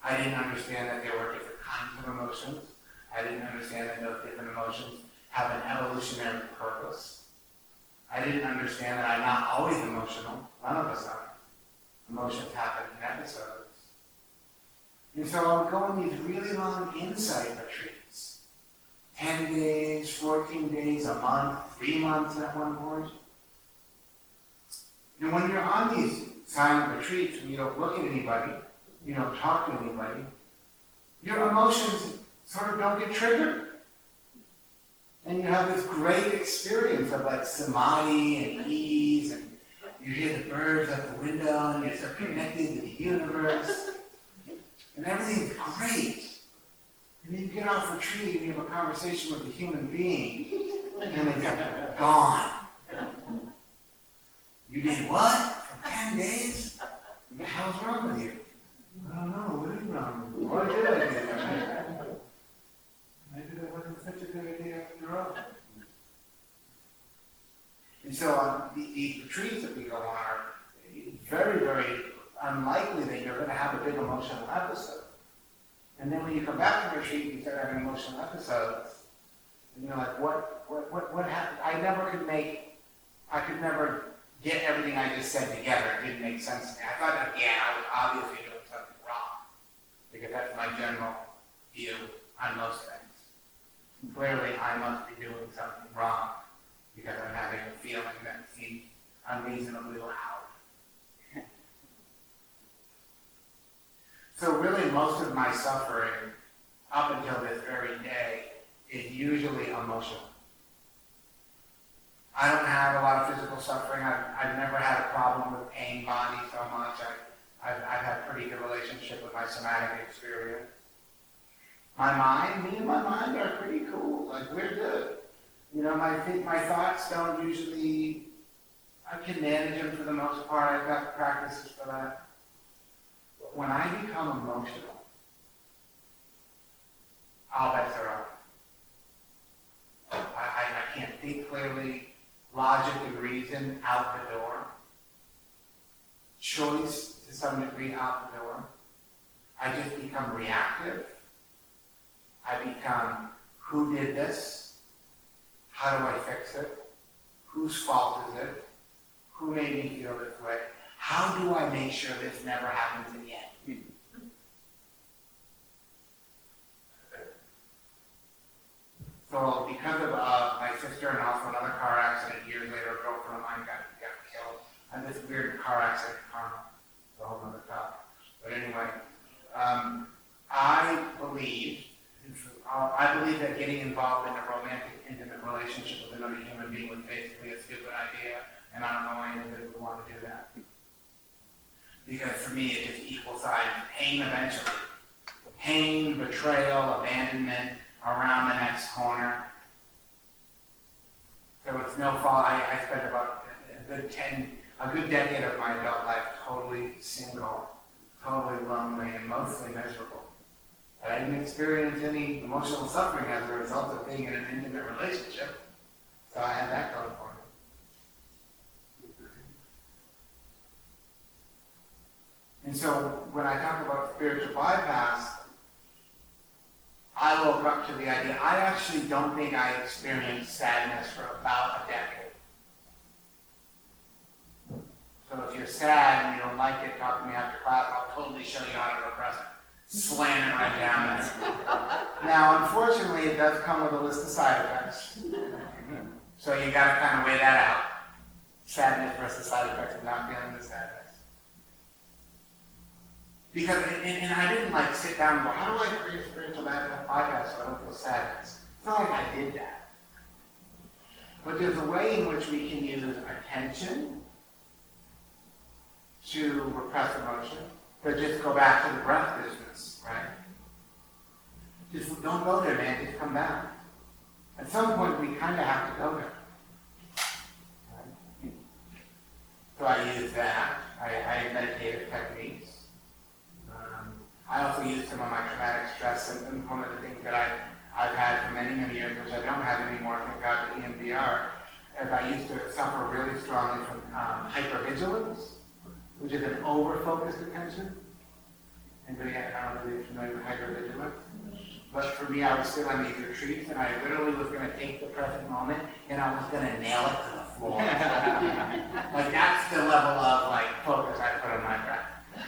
[SPEAKER 1] I didn't understand that there were different kinds of emotions. I didn't understand that those different emotions have an evolutionary purpose. I didn't understand that I'm not always emotional. None of us are. Emotions happen in episodes. And so I would go on these really long insight retreats. 10 days, 14 days, a month, three months at one point. And when you're on these silent retreats, when you don't look at anybody, you don't talk to anybody, your emotions sort of don't get triggered. And you have this great experience of like samadhi and ease, and you hear the birds out the window, and you're so connected to the universe. And everything's great. And then you get off retreat and you have a conversation with a human being, and it's gone. You did what? For 10 days? What the hell's wrong with you? I don't know. What is wrong with you? Why did I do that? Maybe that wasn't such a good idea after all. And so on the, these retreats that we go on are very, very unlikely that you're going to have a big emotional episode. And then when you come back from the retreat, you start having emotional episodes. And you're like, what, what, what, what happened? I never could make, I could never get everything I just said together. It didn't make sense to me. I thought, yeah, I was obviously doing something wrong. Because that's my general view on most things. Clearly, I must be doing something wrong because I'm having a feeling that seems unreasonably loud. so really, most of my suffering up until this very day is usually emotional. I don't have a lot of physical suffering. I've, I've never had a problem with pain body so much. I, I've, I've had a pretty good relationship with my somatic experience. My mind, me and my mind are pretty cool. like we're good. You know, my my thoughts don't usually. I can manage them for the most part. I've got practices for that. But when I become emotional, all bets are off. I, I, I can't think clearly. Logic and reason out the door. Choice to some degree out the door. I just become reactive. I become, who did this? How do I fix it? Whose fault is it? Who made me feel this way? How do I make sure this never happens again? So because of uh, my sister and also another car accident years later, a girlfriend of mine got, got killed. And this weird car accident karma, it's a whole other topic. But anyway, um, I believe, uh, I believe that getting involved in a romantic, intimate relationship with another human being was basically a stupid idea, and I don't know anybody who would want to do that. Because for me, it just equals pain eventually. Pain, betrayal, abandonment, around the next corner. So it's no fault. I, I spent about a good ten, a good decade of my adult life totally single, totally lonely, and mostly miserable. I didn't experience any emotional suffering as a result of being in an intimate relationship. So I had that going for me. And so when I talk about spiritual bypass, I woke up to the idea, I actually don't think I experienced sadness for about a decade. So if you're sad and you don't like it, talk to me after class, I'll totally show you how to repress it. Slam it right down. Now, unfortunately, it does come with a list of side effects. So you gotta kind of weigh that out. Sadness versus side effects of not feeling the sadness. Because, and, and I didn't like sit down and go, how do I create spiritual bypass so I don't feel sadness? It's not like I did that. But there's a way in which we can use attention to repress emotion, but just go back to the breath business, right? Just don't go there, man, just come back. At some point, we kind of have to go there. So I use that. I, I meditative techniques. Um, I also use some of my traumatic stress symptoms. One of the things that I, I've had for many, many years, which I don't have anymore, thank God, the EMDR, is I used to suffer really strongly from um, hypervigilance, which is an over-focused attention. Anybody, if you're familiar with hypervigilance? But for me, I would sit on these retreats and I literally was going to take the present moment and I was going to nail it to the floor. like that's the level of like focus I put on my breath.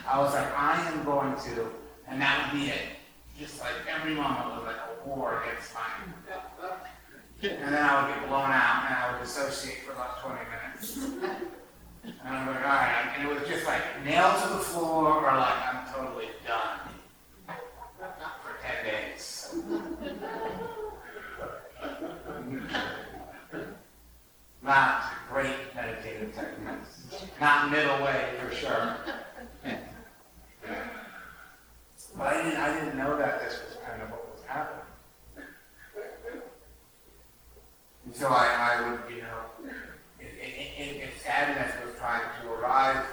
[SPEAKER 1] I was like, I am going to, and that would be it. Just like every moment was like a war against mine. And then I would get blown out and I would dissociate for about 20 minutes. And I'm like, all right, and it was just like nailed to the floor or like I'm totally done Not for 10 days. Not great meditative techniques. Not middle way for sure. But I didn't, I didn't know that this was kind of what was happening. And so I, I would, you know, if, if, if sadness was trying to arise,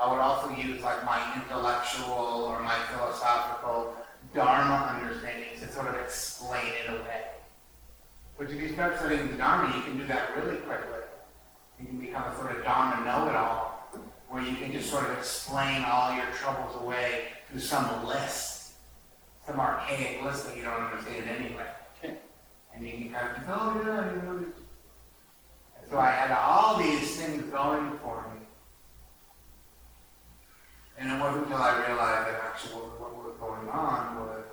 [SPEAKER 1] I would also use like my intellectual or my philosophical Dharma understandings to sort of explain it away. But if you start studying the Dharma, you can do that really quickly. You can become a sort of Dharma know-it-all, where you can just sort of explain all your troubles away through some list, some archaic list that you don't understand anyway. And you can kind of, oh yeah, you know. So I had all these things going for me. And it wasn't until I realized that actually what, what was going on was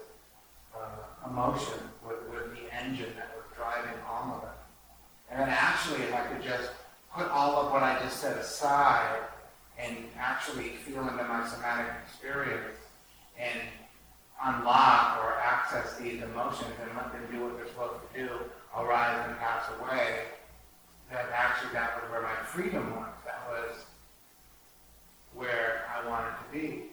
[SPEAKER 1] uh, emotion, was, was the engine that was driving all of it. And then actually, if I could just put all of what I just said aside and actually feel into my somatic experience and unlock or access these emotions and let them do what they're supposed to do, arise and pass away, that actually that was where my freedom was. That was where I wanted to be.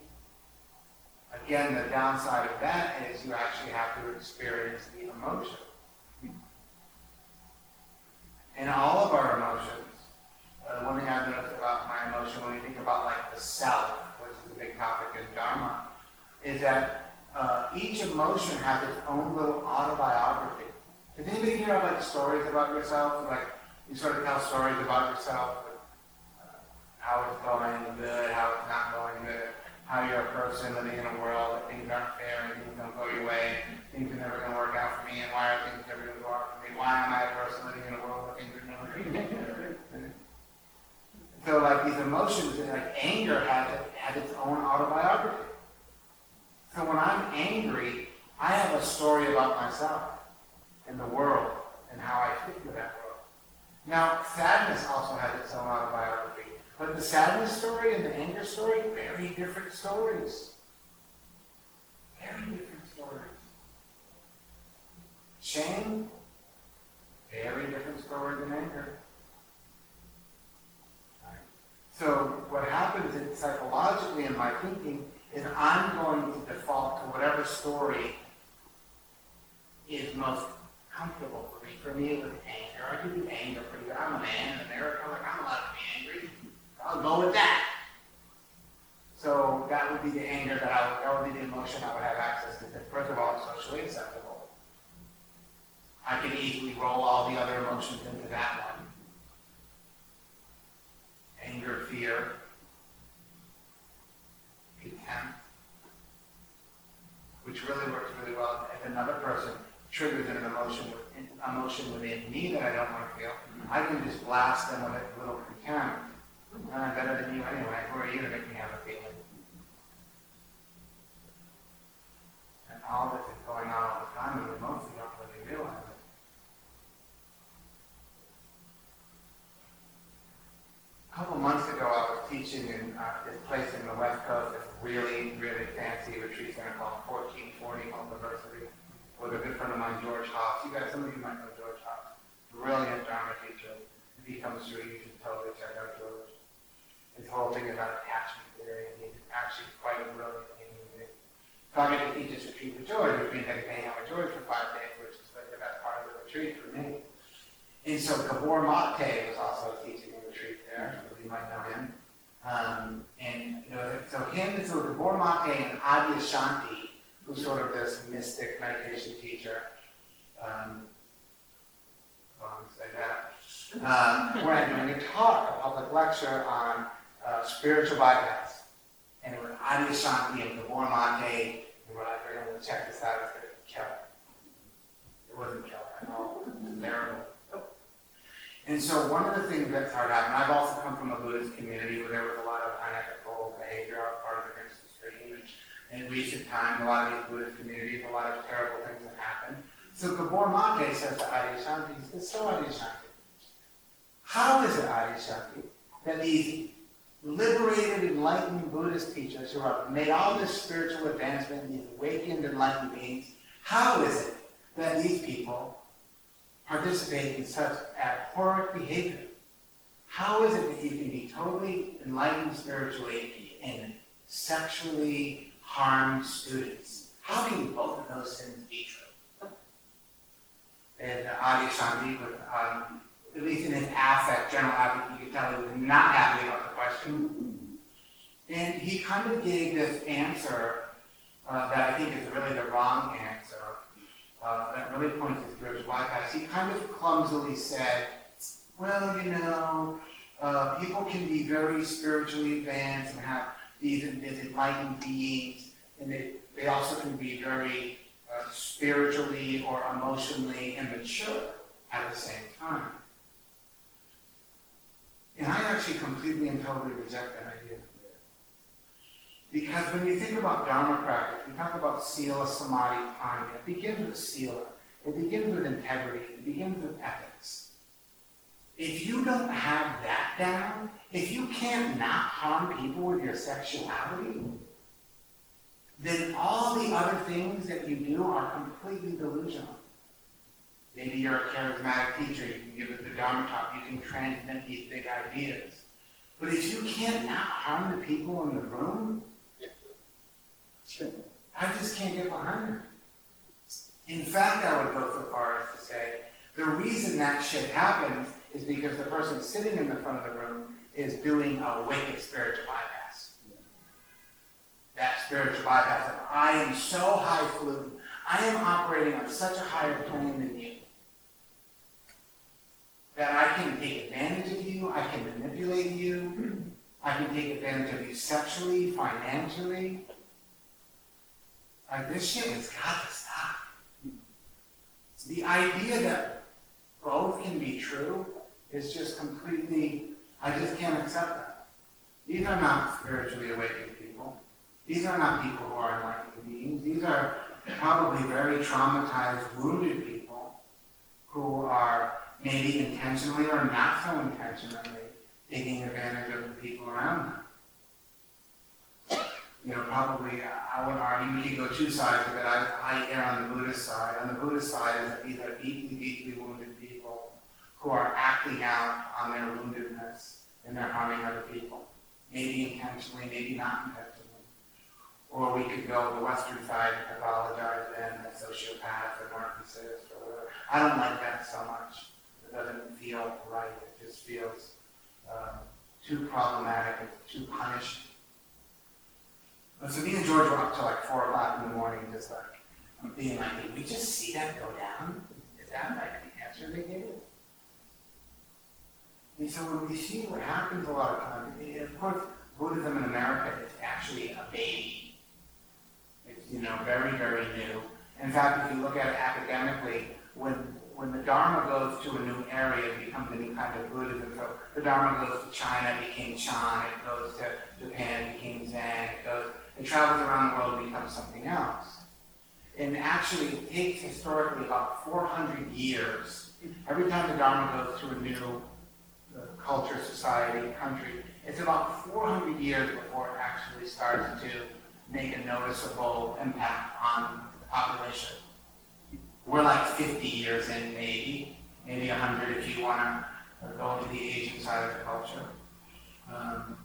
[SPEAKER 1] Again, the downside of that is you actually have to experience the emotion. In all of our emotions, uh, one thing I've noticed about my emotion when we think about like the self, which is a big topic in Dharma, is that uh, each emotion has its own little autobiography. Does anybody hear like stories about yourself? Like you sort of tell stories about yourself, uh, how it's going good, how it's not going good, how you're a person living in a world that things aren't fair and things don't go your way, things are never going to work out for me, and why are things never going to work out for me? Why am I a person living in a world So like these emotions, like anger has, has its own autobiography. So when I'm angry, I have a story about myself and the world and how I fit into that world. Now, sadness also has its own autobiography. But the sadness story and the anger story, very different stories. Very different stories. Shame, very different story than anger. So what happens is psychologically in my thinking is I'm going to default to whatever story is most comfortable for me. For me, it was anger. I can do anger pretty good. I'm a man in America. Like, I'm allowed to be angry. I'll go with that. So that would be the anger that I would, that would be the emotion I would have access to. First of all, it's socially acceptable. I can easily roll all the other emotions into that one. Anger, fear, contempt, which really works really well. If another person triggers an emotion, an emotion within me that I don't want to feel, I can just blast them with a little contempt. "Uh, I'm better than you anyway. Who are you to make me have a feeling? And all this is going on all the time, and we mostly don't really realize it. A couple months ago, I was teaching in uh, this place in the West Coast, this really, really fancy retreat center called 1440 Multiversity, with a good friend of mine, George Haas. You guys, some of you might know George Haas. Brilliant Dharma teacher. If he comes through, you should totally check out George. His whole thing about attachment theory, and he's actually quite a brilliant human. So I get to teach this retreat with George, which means I to hang out with George for five days, which is like the best part of the retreat for me. And so Gabor Mate was also teaching there, so you might know him. Um, and you know, so him, so Gabor Mate and Adyashanti, who's sort of this mystic meditation teacher, um, say that, um, we're doing a talk, a public lecture on uh, spiritual bypass. And it was Adyashanti and Gabor Mate, and we're like, we're gonna check this out, it's gonna kill it. It wasn't killer at all, it was terrible. And so one of the things that started happening, I've also come from a Buddhist community where there was a lot of unethical behavior on part of the stream. And in recent times, a lot of these Buddhist communities, a lot of terrible things have happened. So Gabor Mate says to Adyashanti, he says, so Adyashanti, how is it, Adyashanti, that these liberated, enlightened Buddhist teachers who have made all this spiritual advancement, these awakened, enlightened beings, how is it that these people participate in such abhorrent behavior? How is it that you can be totally enlightened spiritually and sexually harm students? How can both of those things be true? And uh, Adyashanti, with, um, at least in his affect, general affect, you could tell he was not happy about the question. And he kind of gave this answer uh, that I think is really the wrong answer uh, that really points to spiritual bypass. He kind of clumsily said, well, you know, uh, people can be very spiritually advanced and have these, these enlightened beings, and they, they also can be very uh, spiritually or emotionally immature at the same time. And I actually completely and totally reject that idea. Because when you think about Dharma practice, talk about sila, samadhi, panya. It begins with sila. It begins with integrity. It begins with ethics. If you don't have that down, if you can't not harm people with your sexuality, then all the other things that you do are completely delusional. Maybe you're a charismatic teacher, you can give it the Dharma talk, you can transmit these big ideas. But if you can't not harm the people in the room, I just can't get behind it. In fact, I would go so far as to say the reason that shit happens is because the person sitting in the front of the room is doing a wicked spiritual bypass. That spiritual bypass of I am so high highfalutin, I am operating on such a higher plane than you that I can take advantage of you, I can manipulate you, I can take advantage of you sexually, financially. Like this shit has got to stop. The idea that both can be true is just completely, I just can't accept that. These are not spiritually awakened people. These are not people who are enlightened beings. These are probably very traumatized, wounded people who are maybe intentionally or not so intentionally taking advantage of the people around them. You know, probably, uh, I would argue, we could go two sides of it. I, I on the Buddhist side. On the Buddhist side is these are deeply, deeply wounded people who are acting out on their woundedness and they're harming other people. Maybe intentionally, maybe not intentionally. Or we could go the Western side and pathologize them as sociopaths or narcissists or whatever. I don't like that so much. It doesn't feel right. It just feels um, too problematic and too punishing. But so me and George were up till like four o'clock in the morning, just like being like, did we just see that go down? Is that like the answer they gave? And so when we see what happens a lot of times, and of course, Buddhism in America is actually a baby. It's, you know, very, very new. In fact, if you look at it academically, when, when the Dharma goes to a new area, it becomes a new kind of Buddhism. So the Dharma goes to China, became Chan, it goes to Japan, became Zen, it goes, it travels around the world and becomes something else. And actually, it takes historically about 400 years. Every time the Dharma goes to a new uh, culture, society, country, it's about 400 years before it actually starts to make a noticeable impact on the population. We're like 50 years in, maybe, maybe 100 if you want to go to the Asian side of the culture. Um,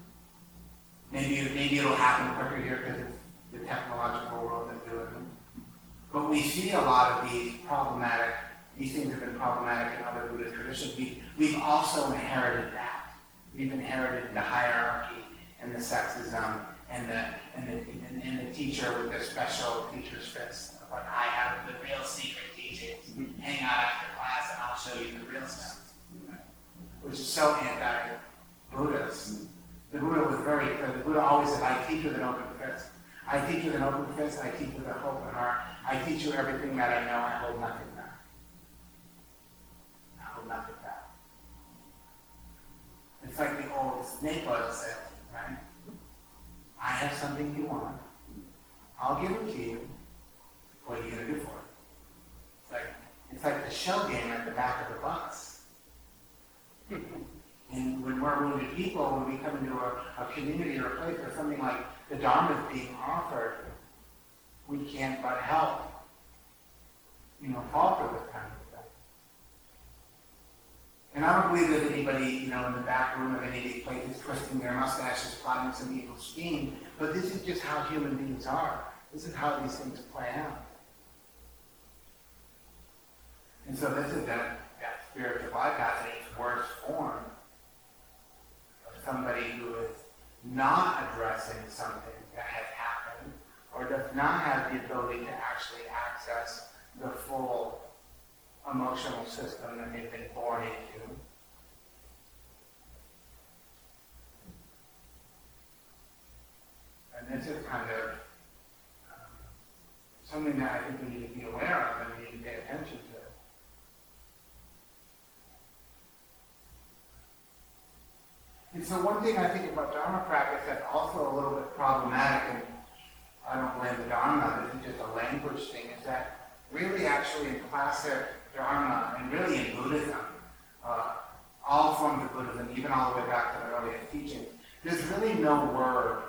[SPEAKER 1] maybe, maybe it'll happen quicker here because it's the technological world that's doing it. But we see a lot of these problematic, these things have been problematic in other Buddhist traditions. We, we've also inherited that. We've inherited the hierarchy and the sexism and the, and the, and, and the teacher with the special teacher's fist. Like, I have the real secret teachings. Hang out after class and I'll show you the real stuff. Which is so anti-Buddhist. The Buddha was very clear. The Buddha always said, I teach with an open fist. I teach with an open fist. I teach with a open heart. I teach you everything that I know. I hold nothing back. I hold nothing back. It's like the old snake oil salesman, right? I have something you want. I'll give it to you. What are you gonna do for it? It's like it's like the shell game at the back of the bus. And when we're wounded people, when we come into a, a community or a place where something like the Dharma is being offered, we can't but help, you know, falter this kind of stuff. And I don't believe there's anybody, you know, in the back room of any of these places twisting their mustaches, plotting some evil scheme, but this is just how human beings are. This is how these things play out. And so this is that, that spiritual bypass in its worst form somebody who is not addressing something that has happened or does not have the ability to actually access the full emotional system that they've been born into. And this is kind of um, something that I think we need to be aware of and we need to pay attention to. And so one thing I think about Dharma practice that's also a little bit problematic, and I don't blame the Dharma, this is just a language thing, is that really actually in classic Dharma and really in Buddhism, uh, all forms of Buddhism, even all the way back to the earliest teachings, there's really no word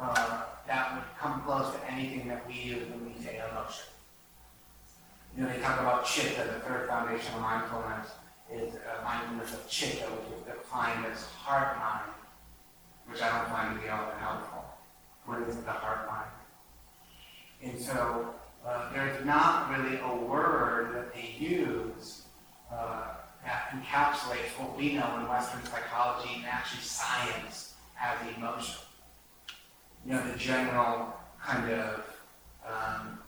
[SPEAKER 1] uh, that would come close to anything that we use when we say emotion. You know, they talk about chitta, the third foundation of mindfulness is uh, mindfulness of chitta, which is defined as heart mind, which I don't find to be all that helpful. What is the heart mind? And so uh, there's not really a word that they use uh, that encapsulates what we know in Western psychology and actually science as emotion. You know, the general kind of um,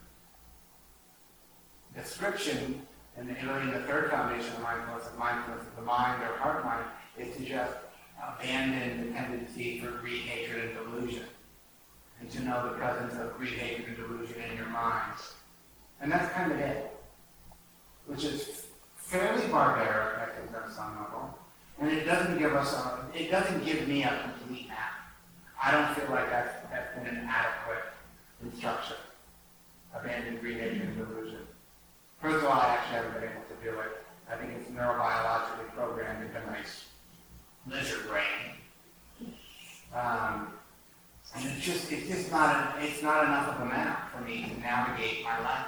[SPEAKER 1] description and really the third foundation of mindfulness, of mindfulness of the mind or heart mind, is to just abandon the tendency for greed, hatred, and delusion. And to know the presence of greed, hatred, and delusion in your mind. And that's kind of it. Which is fairly barbaric, I think, on some level. And it doesn't give us a, it doesn't give me a complete map. I don't feel like that's, that's been an adequate instruction. Abandon greed, hatred, and delusion. First of all, I actually haven't been able to do it. I think it's neurobiologically programmed into my lizard brain. Um, and it's just, it's just not, a, it's not enough of a map for me to navigate my life.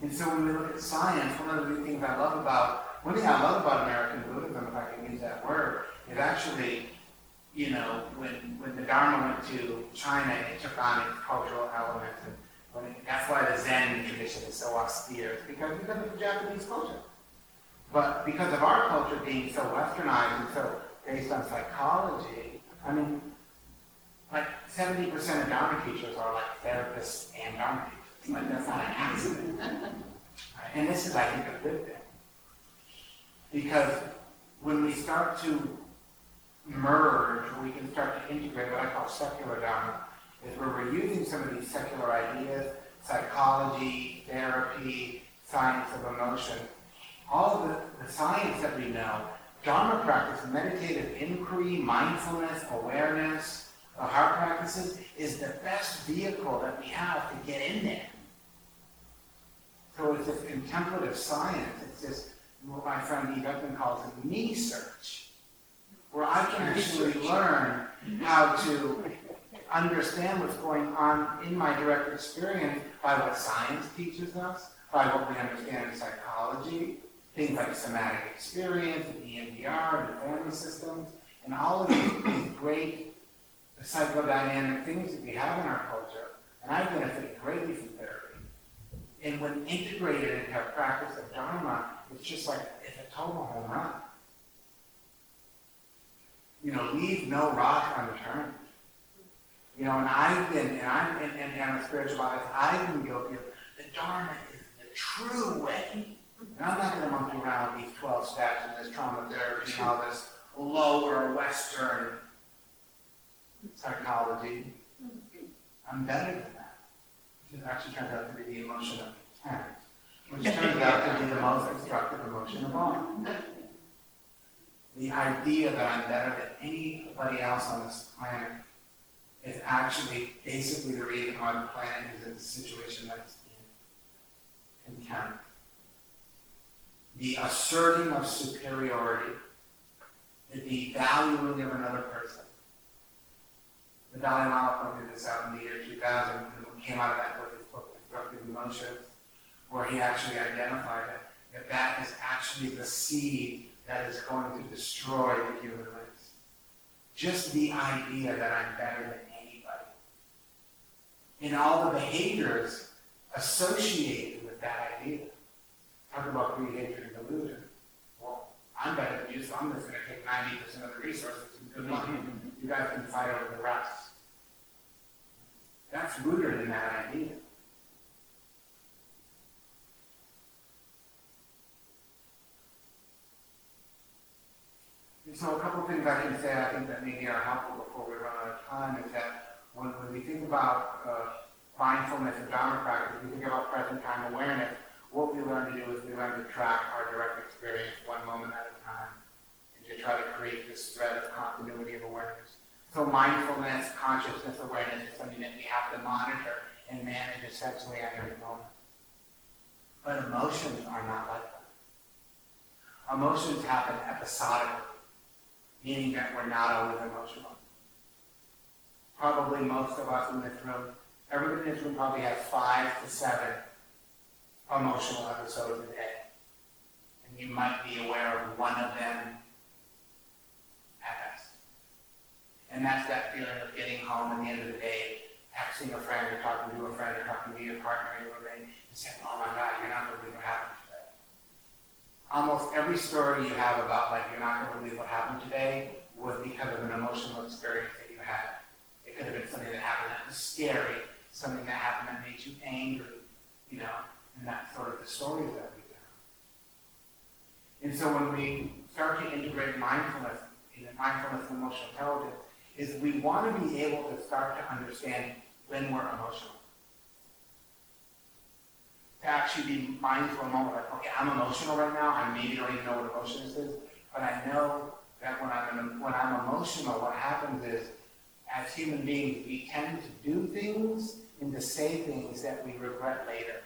[SPEAKER 1] And so when we look at science, one of the things I love about, one thing I love about American Buddhism, if I can use that word, is actually, you know, when, when the Dharma went to China, it took on its cultural elements. And when that's why the Zen tradition is so austere, it's because, because of the Japanese culture. But because of our culture being so westernized and so based on psychology, I mean, like 70% of Dharma teachers are like therapists and Dharma teachers. Like that's not an accident. And this is, I think, a good thing. Because when we start to merge, we can start to integrate what I call secular Dharma, is where we're using some of these secular ideas, psychology, therapy, science of emotion, all of the, the science that we know, Dharma practice, meditative inquiry, mindfulness, awareness, the heart practices, is the best vehicle that we have to get in there. So it's this contemplative science. It's this, what my friend E. Beckman calls a me search, where I can actually learn how to understand what's going on in my direct experience by what science teaches us, by what we understand in psychology, things like somatic experience, and EMDR, and the family systems, and all of these, great psychodynamic things that we have in our culture. And I benefit greatly from therapy. And when integrated into a practice of Dharma, it's just like, it's a total home run. You know, leave no rock unturned. You know, and I've been, and I'm, and, and, a spiritual life, I've been guilty of, the Dharma is the true way. And I'm not gonna monkey around with these twelve steps and this trauma therapy and all this lower Western psychology. I'm better than that. Which actually turns out to be the emotion of contempt, which turns out to be the most destructive emotion of all. The idea that I'm better than anybody else on this planet is actually basically the reason why the planet is in the situation that it's in. Contempt. The asserting of superiority, the devaluing of another person. The Dalai Lama pointed this out in the year 2000, and came out of that was his book, Destructive Emotions, where he actually identified it, that that is actually the seed that is going to destroy the human race. Just the idea that I'm better than anybody. And all the behaviors associated with that idea. Talk about greed, hatred, and delusion. Well, I'm better than you, so I'm just going to take 90% of the resources and good luck. You guys can fight over the rest. That's rooted in that idea. So a couple of things I can say I think that maybe are helpful before we run out of time is that when, when we think about uh, mindfulness and Dharma practice, we think about present time awareness, what we learn to do is we learn to track our direct experience one moment at a time and to try to create this thread of continuity of awareness. So mindfulness, consciousness awareness is something that we have to monitor and manage essentially at every moment. But emotions are not like that. Emotions happen episodically, meaning that we're not always emotional. Probably most of us in this room, everybody in this room probably has five to seven emotional episodes a day. And you might be aware of one of them at best. And that's that feeling of getting home at the end of the day, texting a friend or talking to a friend or talking to your partner or your roommate, saying, oh my God, you're not gonna believe what happened. Almost every story you have about like you're not gonna believe what happened today was because of an emotional experience that you had. It could have been something that happened that was scary, something that happened that made you angry, you know, and that's sort of the stories that we tell. And so when we start to integrate mindfulness, in mindfulness and emotional intelligence, is we want to be able to start to understand when we're emotional. To actually be mindful a moment, like, okay, I'm emotional right now, I maybe don't even know what emotion this is, but I know that when I'm, when I'm emotional, what happens is, as human beings, we tend to do things and to say things that we regret later.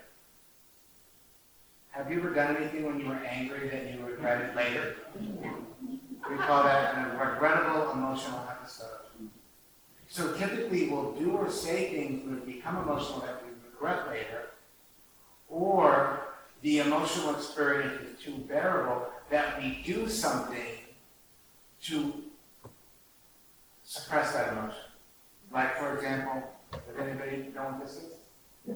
[SPEAKER 1] Have you ever done anything when you were angry that you regretted later? We call that a regrettable emotional episode. So typically, we'll do or say things that become emotional that we regret later, or the emotional experience is too bearable that we do something to suppress that emotion. Like, for example, does anybody know what this is?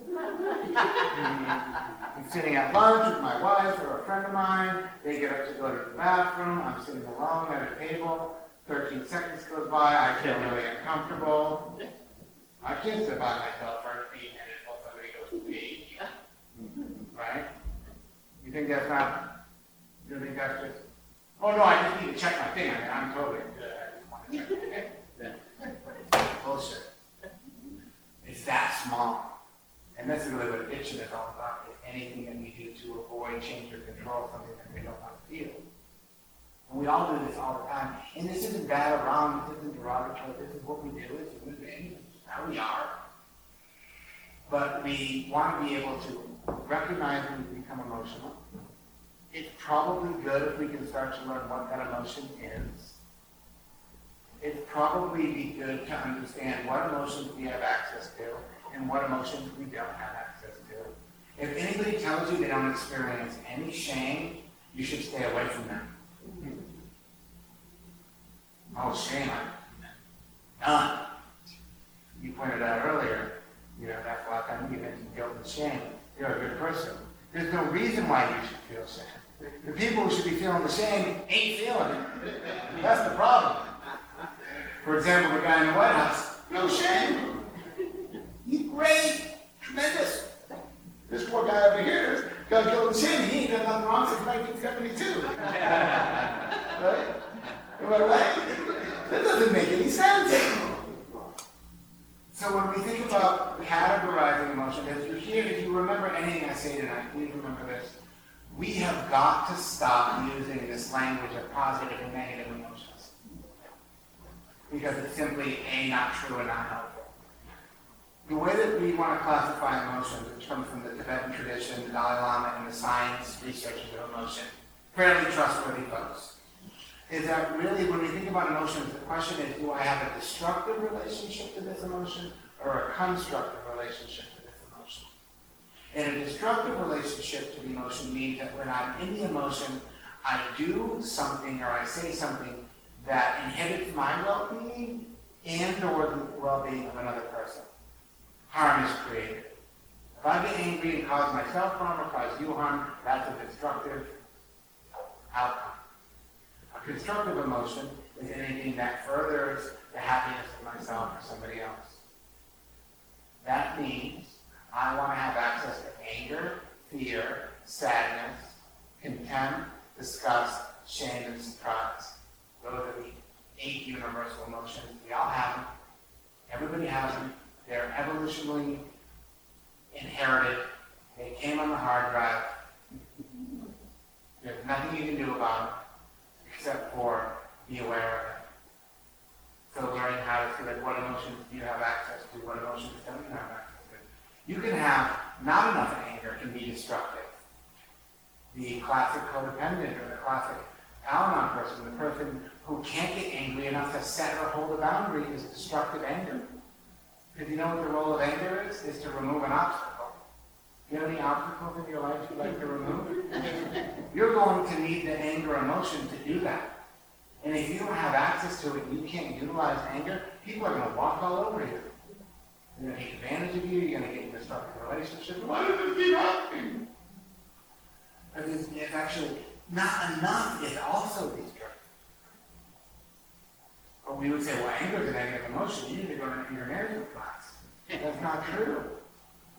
[SPEAKER 1] I'm sitting at lunch with my wife or a friend of mine. They get up to go to the bathroom. I'm sitting alone at a table. 13 seconds goes by. I feel really uncomfortable. I can't by myself for a few minutes while somebody goes to pee. Right? You think that's not, you think that's just, oh no, I just need to check my thing. I mean, I'm totally good. I just want to check. It's that small. And that's really what addiction is all about, anything that we do to avoid, change, or control something that we don't want to feel. And we all do this all the time. And this isn't bad or wrong, this isn't derogatory, this is what we do as human beings, how we are. But we want to be able to recognize when we become emotional. It's probably good if we can start to learn what that emotion is. It'd probably be good to understand what emotions we have access to and what emotions we don't have access to. If anybody tells you they don't experience any shame, you should stay away from them. Mm-hmm. Oh, shame, done. You pointed out earlier, you know, that's why I you mentioned guilt and shame. You're a good person. There's no reason why you should feel shame. The people who should be feeling the shame ain't feeling it. That's the problem. For example, the guy in the White House, no shame. He's great, tremendous. This poor guy over here got killed in shame. He ain't done nothing wrong since 1972. right? Am I right? That doesn't make any sense. So when we think about categorizing emotion, if you hear, if you remember anything I say tonight, please remember this. We have got to stop using this language of positive and negative emotions. Because it's simply A, not true and not helpful. The way that we want to classify emotions, which comes from the Tibetan tradition, the Dalai Lama, and the science researchers of emotion, fairly trustworthy folks, is that really when we think about emotions, the question is, do I have a destructive relationship to this emotion or a constructive relationship? And a destructive relationship to the emotion means that when I'm in the emotion, I do something or I say something that inhibits my well-being and or the well-being of another person. Harm is created. If I get angry and cause myself harm or cause you harm, that's a destructive outcome. A constructive emotion is anything that furthers the happiness of myself or somebody else. That means I want to have access to anger, fear, sadness, contempt, disgust, shame, and surprise. Those are the eight universal emotions. We all have them. Everybody has them. They're evolutionally inherited. They came on the hard drive. There's nothing you can do about them except for be aware of it. So learning how to see like what emotions do you have access to, what emotions don't you have access to. You can have not enough anger can be destructive. The classic codependent or the classic Al-Anon person, the person who can't get angry enough to set or hold a boundary is destructive anger. Because you know what the role of anger is? Is to remove an obstacle. Do you have any obstacles in your life you'd like to remove? You're going to need the anger emotion to do that. And if you don't have access to it and you can't utilize anger, people are going to walk all over you. They're gonna take advantage of you, you're gonna get in a destructive relationship. Why does this keep happening? Because it's, it's actually not enough, it's also destructive. But we would say, well, anger is a negative emotion, you need to go to your management class. That's not true.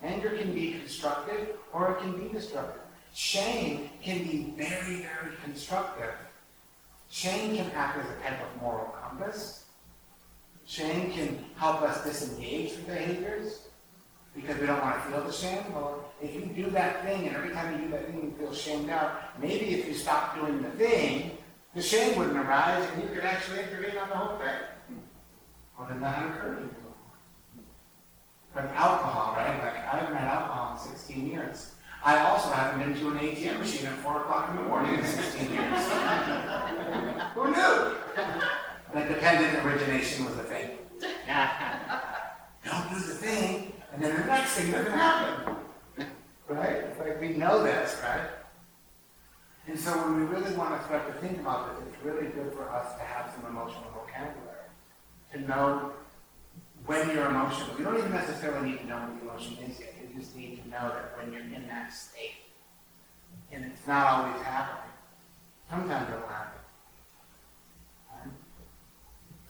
[SPEAKER 1] Anger can be constructive or it can be destructive. Shame can be very, very constructive. Shame can act as a type of moral compass. Shame can help us disengage from behaviors because we don't want to feel the shame. Well, if you do that thing and every time you do that thing you feel shamed out, maybe if you stop doing the thing, the shame wouldn't arise and you could actually intervene on the whole thing. Well, then that you. Like alcohol, right? Like I haven't had alcohol in 16 years. I also haven't been to an ATM machine at 4 o'clock in the morning in 16 years. Who knew? The dependent origination was a thing. Don't do the thing, and then the next thing doesn't happen. Right? It's like we know this, right? And so when we really want to start to think about this, it's really good for us to have some emotional vocabulary. To know when you're emotional. You don't even necessarily need to know what the emotion is yet. You just need to know that when you're in that state. And it's not always happening. Sometimes it'll happen. Right?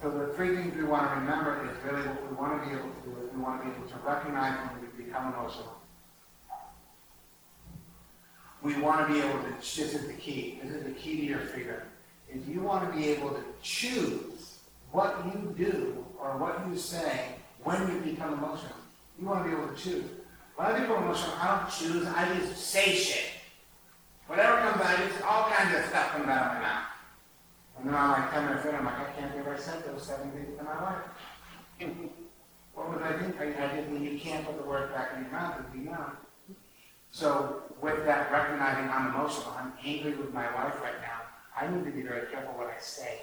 [SPEAKER 1] So the three things we want to remember is really what we want to be able to do is we want to be able to recognize when we become emotional. We want to be able to, this is the key, this is the key to your freedom, is you want to be able to choose what you do or what you say when you become emotional. You want to be able to choose. A When I become emotional, I don't choose, I just say shit. Whatever comes out, just all kinds of stuff comes out of my mouth. And then I'm like 10 minutes later, I'm like, I can't believe I said those seven things to my wife. what was I thinking? I, I didn't you can't put the word back in your mouth if you know. So with that recognizing I'm emotional, I'm angry with my wife right now, I need to be very careful what I say.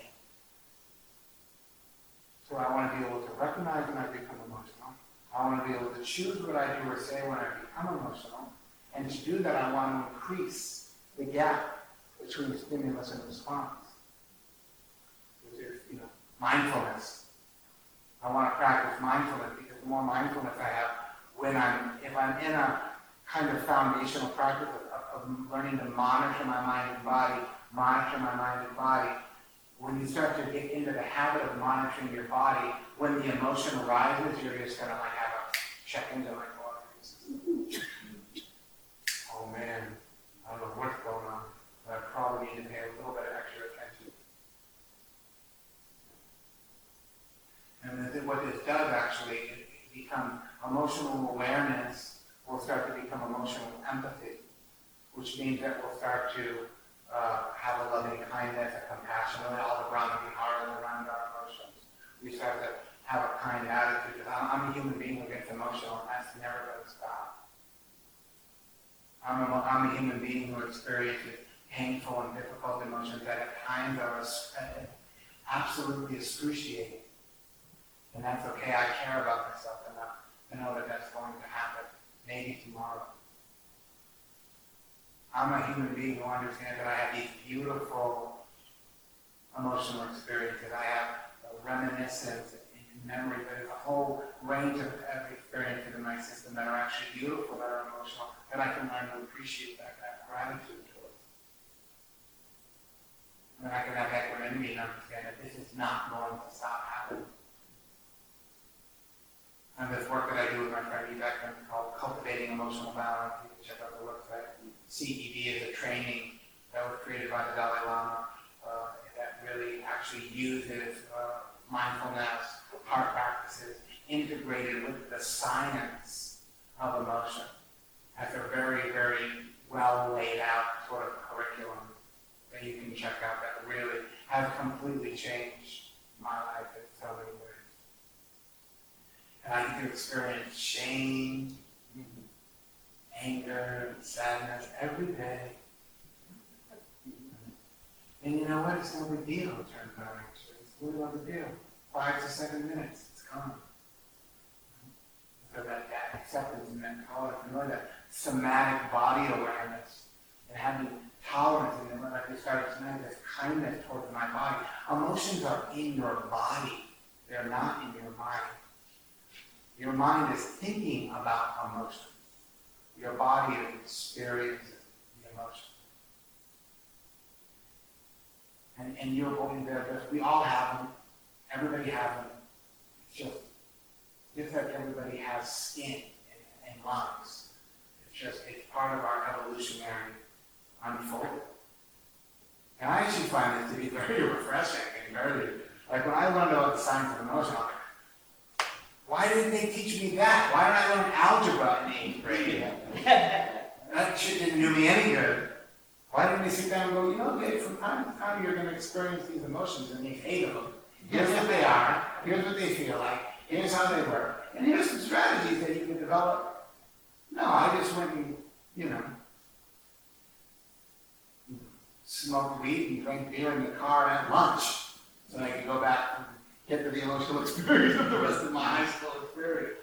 [SPEAKER 1] So I want to be able to recognize when I become emotional. I want to be able to choose what I do or say when I become emotional. And to do that, I want to increase the gap between the stimulus and response. Which is, you know, mindfulness. I want to practice mindfulness because the more mindfulness I have when I'm, if I'm in a kind of foundational practice of, of learning to monitor my mind and body, monitor my mind and body, when you start to get into the habit of monitoring your body, when the emotion arises, you're just gonna like have a check into oh, oh man, I don't know what's going on, but I probably need to pay a little bit of extra attention. And then what this does actually, it become emotional awareness will start to become emotional empathy, which means that we'll start to uh, have a loving kindness, a compassion, really all around the heart and around our emotions. We start to have a kind attitude because I'm, I'm a human being who gets emotional and that's never going to stop. I'm a, I'm a human being who experiences painful and difficult emotions that at times are uh, absolutely excruciating. And that's okay. I care about myself enough to know that that's going to happen, maybe tomorrow. I'm a human being who understands that I have these beautiful emotional experiences. I have reminiscence and memory, but a whole range of experiences in my system that are actually beautiful, that are emotional, that I can learn to appreciate that, that gratitude towards. And I can have equanimity and understand that this is not going to stop happening. And this work that I do with my friend Ekman called Cultivating Emotional Balance, you can check out the website. CEB is a training that was created by the Dalai Lama uh, that really actually uses uh, mindfulness, heart practices, integrated with the science of emotion. That's a very, very well laid out sort of curriculum that you can check out that really has completely changed my life in so many ways. I get to experience shame, anger, sadness every day. And you know what? It's no big deal, it turns out, actually. It's really no big deal. Five to seven minutes, it's gone. So that, that acceptance and that tolerance, and really that somatic body awareness, and having tolerance, and then I just started tonight, this kindness towards my body. Emotions are in your body. They're not in your mind. Your mind is thinking about emotion. Your body is experiencing the emotion. And, and you're going there, we all have them. Everybody has them. It's just, just like everybody has skin and, and lungs. It's just, it's part of our evolutionary unfolding. And I actually find this to be very refreshing and very, like when I learned about the science of emotion, I'm why didn't they teach me that? Why did I learn algebra in eighth grade? that shit didn't do me any good. Why didn't they sit down and go, you know, Dave, from time to time you're going to experience these emotions and you hate them. Here's what they are. Here's what they feel like. Here's how they work. And here's some strategies that you can develop. No, I just went and, you know, smoked weed and drank beer in the car at lunch so I could go back get to the emotional experience of the rest of my high school experience.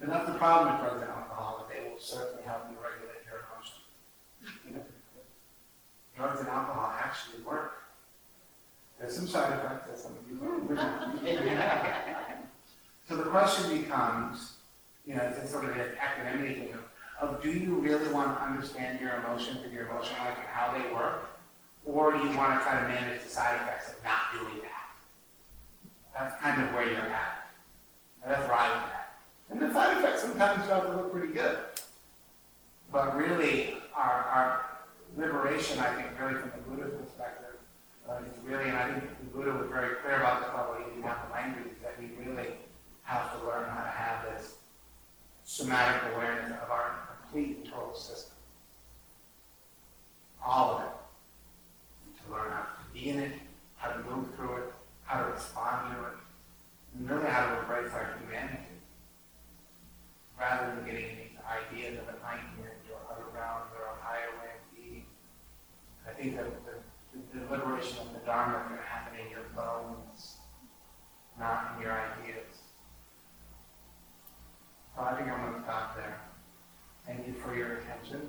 [SPEAKER 1] And that's the problem with drugs and alcohol, they will certainly help you regulate your emotions. Drugs and alcohol actually work. There's some side effects that some of you. So the question becomes, you know, it's sort of an academic thing of, of do you really want to understand your emotions and your emotional life and how they work? Or do you want to try to manage the side effects of not doing that? That's kind of where you're at. That's where I'm at. And the side effects sometimes start to look pretty good. But really, our, our liberation, I think, really from the Buddha's perspective, uh, is really, and I think the Buddha was very clear about this level, he didn't have the language, is that we really have to learn how to have this somatic awareness of our complete and total system. All of it. And To learn how to be in it, how to move through it, how to respond to it, and really how to embrace our humanity. Rather than getting these ideas of enlightenment or other realms or a higher way of being. I think that the, the, liberation of the Dharma is happen in your bones, not in your ideas. So I think I'm going to stop there. Thank you for your attention.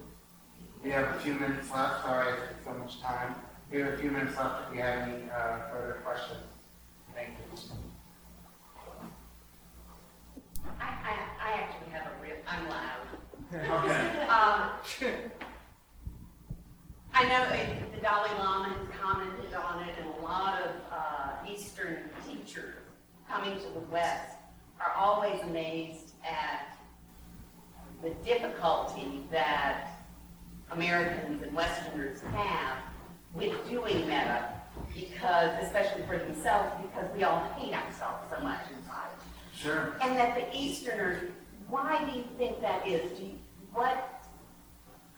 [SPEAKER 1] We have a few minutes left. Sorry I took so much time. We have a few minutes left if you have any uh, further questions. Thank you.
[SPEAKER 7] I, I, I actually have a real, I'm loud.
[SPEAKER 1] Okay.
[SPEAKER 7] Um, I know the Dalai Lama has commented on it, and a lot of uh, Eastern teachers coming to the West are always amazed at the difficulty that Americans and Westerners have with doing metta, because, especially for themselves, because we all hate ourselves so much inside.
[SPEAKER 1] Sure.
[SPEAKER 7] And that the Easterners, why do you think that is? Do you, what,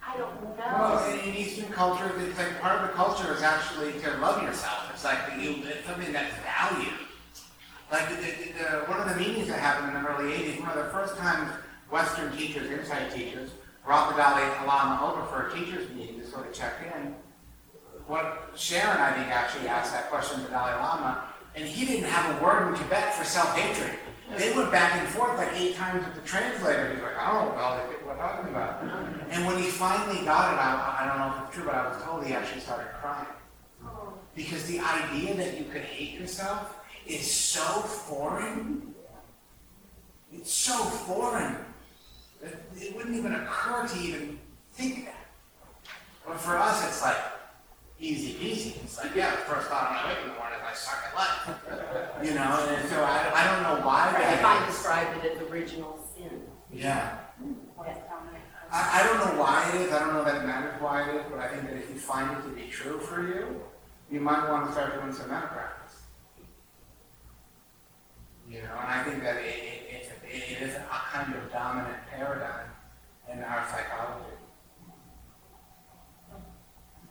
[SPEAKER 7] I don't know.
[SPEAKER 1] Well, in, in Eastern culture, it's like part of the culture is actually to love yourself. It's like you, it's something that's valued. Like the, the, the, one of the meetings that happened in the early 80s, one of the first times Western teachers, insight teachers, brought the Dalai Lama over for a teachers meeting to sort of check in. What Sharon, I think, actually asked that question to Dalai Lama, and he didn't have a word in Tibet for self-hatred. They went back and forth like eight times with the translator. He's like, I don't know what we're talking about. And when he finally got it, I, I don't know if it's true, but I was told he actually started crying. Because the idea that you could hate yourself is so foreign. It's so foreign that it wouldn't even occur to even think that. But for us, it's like easy peasy. It's like, yeah, the first thought when I wake in the morning is I suck at life. You know, and so I, I don't know why
[SPEAKER 7] If I
[SPEAKER 1] that is.
[SPEAKER 7] described it as original sin.
[SPEAKER 1] Yeah. I, I don't know why it is. I don't know that it matters why it is, but I think that if you find it to be true for you, you might want to start doing some metta practice. You know, and I think that it, it, it's a, it is a kind of dominant paradigm in our psychology.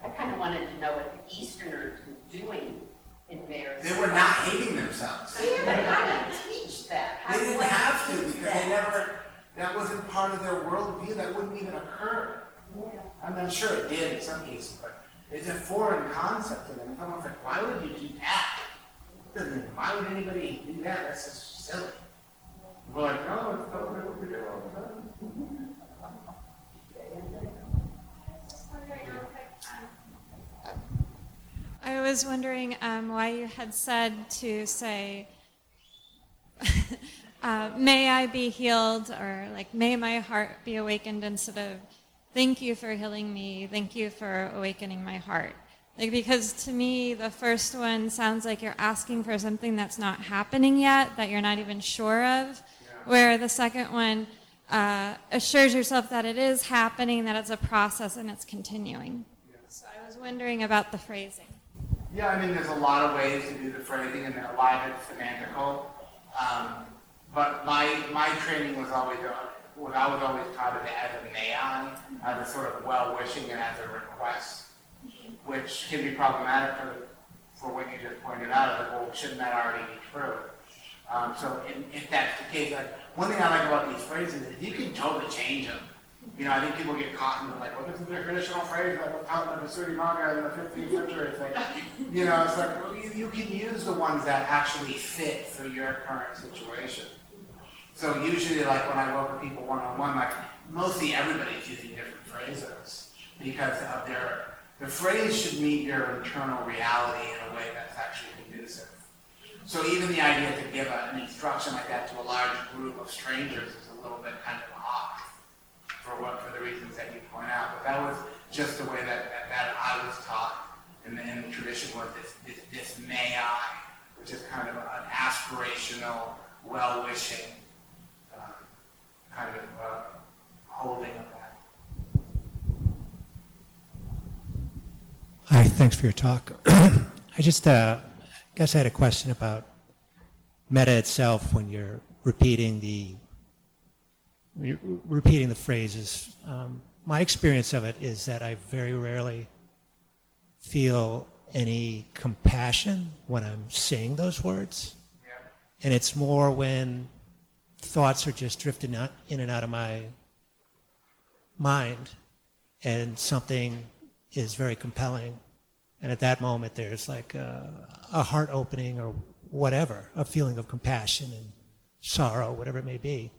[SPEAKER 7] I kind of wanted to know what the Easterners were doing in theirs.
[SPEAKER 1] They were not hating themselves.
[SPEAKER 7] Yeah, but how do you teach that? How
[SPEAKER 1] They
[SPEAKER 7] do
[SPEAKER 1] didn't
[SPEAKER 7] I
[SPEAKER 1] have to
[SPEAKER 7] teach
[SPEAKER 1] because
[SPEAKER 7] that?
[SPEAKER 1] they never, that wasn't part of their worldview. That wouldn't even occur. I mean, I'm sure it did in some cases, but it's a foreign concept to them. It's almost like, why would you do that? Doesn't- Why would anybody do that? That's just silly. We're like, no, it's totally what we do all the time.
[SPEAKER 9] I was wondering um, why you had said to say, uh, may I be healed, or like, may my heart be awakened instead of, thank you for healing me, thank you for awakening my heart. Like, because to me, the first one sounds like you're asking for something that's not happening yet, that you're not even sure of, where the second one uh, assures yourself that it is happening, that it's a process, and it's continuing. So I was wondering about the phrasing.
[SPEAKER 1] Yeah, I mean, there's a lot of ways to do the phrasing, and a lot of it's semantical. Um, but my my training was always uh, what I was always taught it as a I, as a sort of well wishing and as a request, which can be problematic for for what you just pointed out. Like, well, shouldn't that already be true? Um, so in, if that's the case, like one thing I like about these phrases is you can totally change them. You know, I think people get caught in the like, well, this is a traditional phrase like was taught in the Visuddhimagga in the 15th century. It's like, you know, it's like, well, you, you can use the ones that actually fit for your current situation. So usually, like when I work with people one-on-one, like mostly everybody's using different phrases because of their, the phrase should meet your internal reality in a way that's actually conducive. So even the idea to give a, an instruction like that to a large group of strangers is a little bit kind of for what, for the reasons that you point out. But that was just the way that, that, that I was taught in the, in the tradition was this, this, this may I, which is kind of an aspirational, well-wishing, uh, kind of uh, holding of that.
[SPEAKER 10] Hi, thanks for your talk. I just uh, guess I had a question about metta itself when you're repeating the repeating the phrases. Um, my experience of it is that I very rarely feel any compassion when I'm saying those words, and it's more when thoughts are just drifting out, in and out of my mind, and something is very compelling. And at that moment, there's like a, a heart opening or whatever, a feeling of compassion and sorrow, whatever it may be.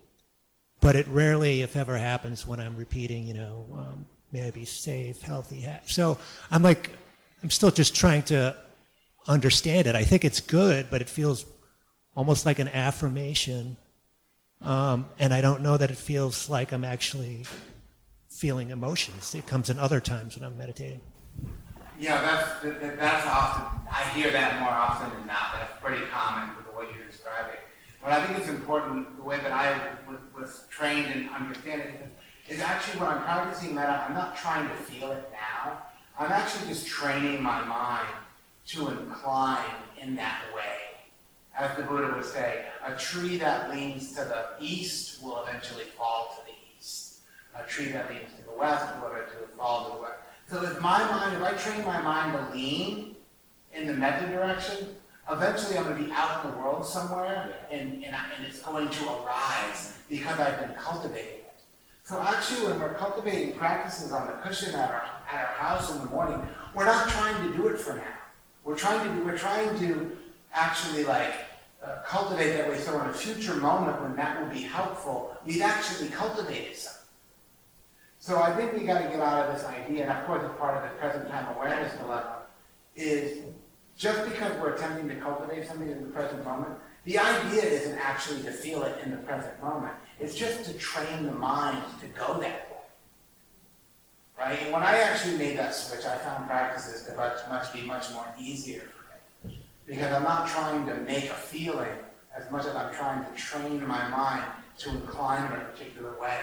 [SPEAKER 10] But it rarely, if ever, happens when I'm repeating, you know, um, may I be safe, healthy. Ha-. So I'm like, I'm still just trying to understand it. I think it's good, but it feels almost like an affirmation. Um, and I don't know that it feels like I'm actually feeling emotions. It comes in other times when I'm meditating.
[SPEAKER 1] Yeah, that's, that- that- that's often, I hear that more often than not, that's pretty common with what you're describing. But I think it's important, the way that I was, was trained and understand it, is actually when I'm practicing metta, I'm not trying to feel it now. I'm actually just training my mind to incline in that way. As the Buddha would say, a tree that leans to the east will eventually fall to the east. A tree that leans to the west will eventually fall to the west. So if my mind, if I train my mind to lean in the metta direction, eventually I'm going to be out in the world somewhere and, and, I, and it's going to arise because I've been cultivating it. So actually when we're cultivating practices on the cushion at our, at our house in the morning, we're not trying to do it for now. We're trying to we're trying to actually like uh, cultivate that way so in a future moment when that will be helpful, we've actually cultivated something. So I think we got to get out of this idea, and of course, it's part of the present time awareness dilemma, is just because we're attempting to cultivate something in the present moment, the idea isn't actually to feel it in the present moment. It's just to train the mind to go that way. Right? And when I actually made that switch, I found practices to much, much be much more easier for me. Because I'm not trying to make a feeling as much as I'm trying to train my mind to incline in a particular way.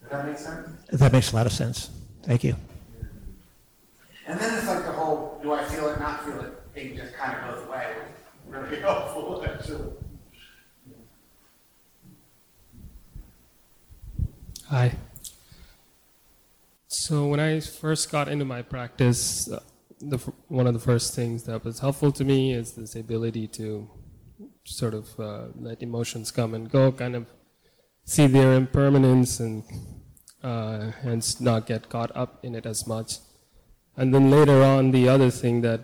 [SPEAKER 1] Does that make sense?
[SPEAKER 10] That makes a lot of sense. Thank you.
[SPEAKER 1] And then it's like the whole do I feel it, not feel it thing just kind of goes away. Really helpful, actually.
[SPEAKER 11] Hi. So when I first got into my practice, uh, the, one of the first things that was helpful to me is this ability to sort of uh, let emotions come and go, kind of see their impermanence and uh, hence not get caught up in it as much. And then later on, the other thing that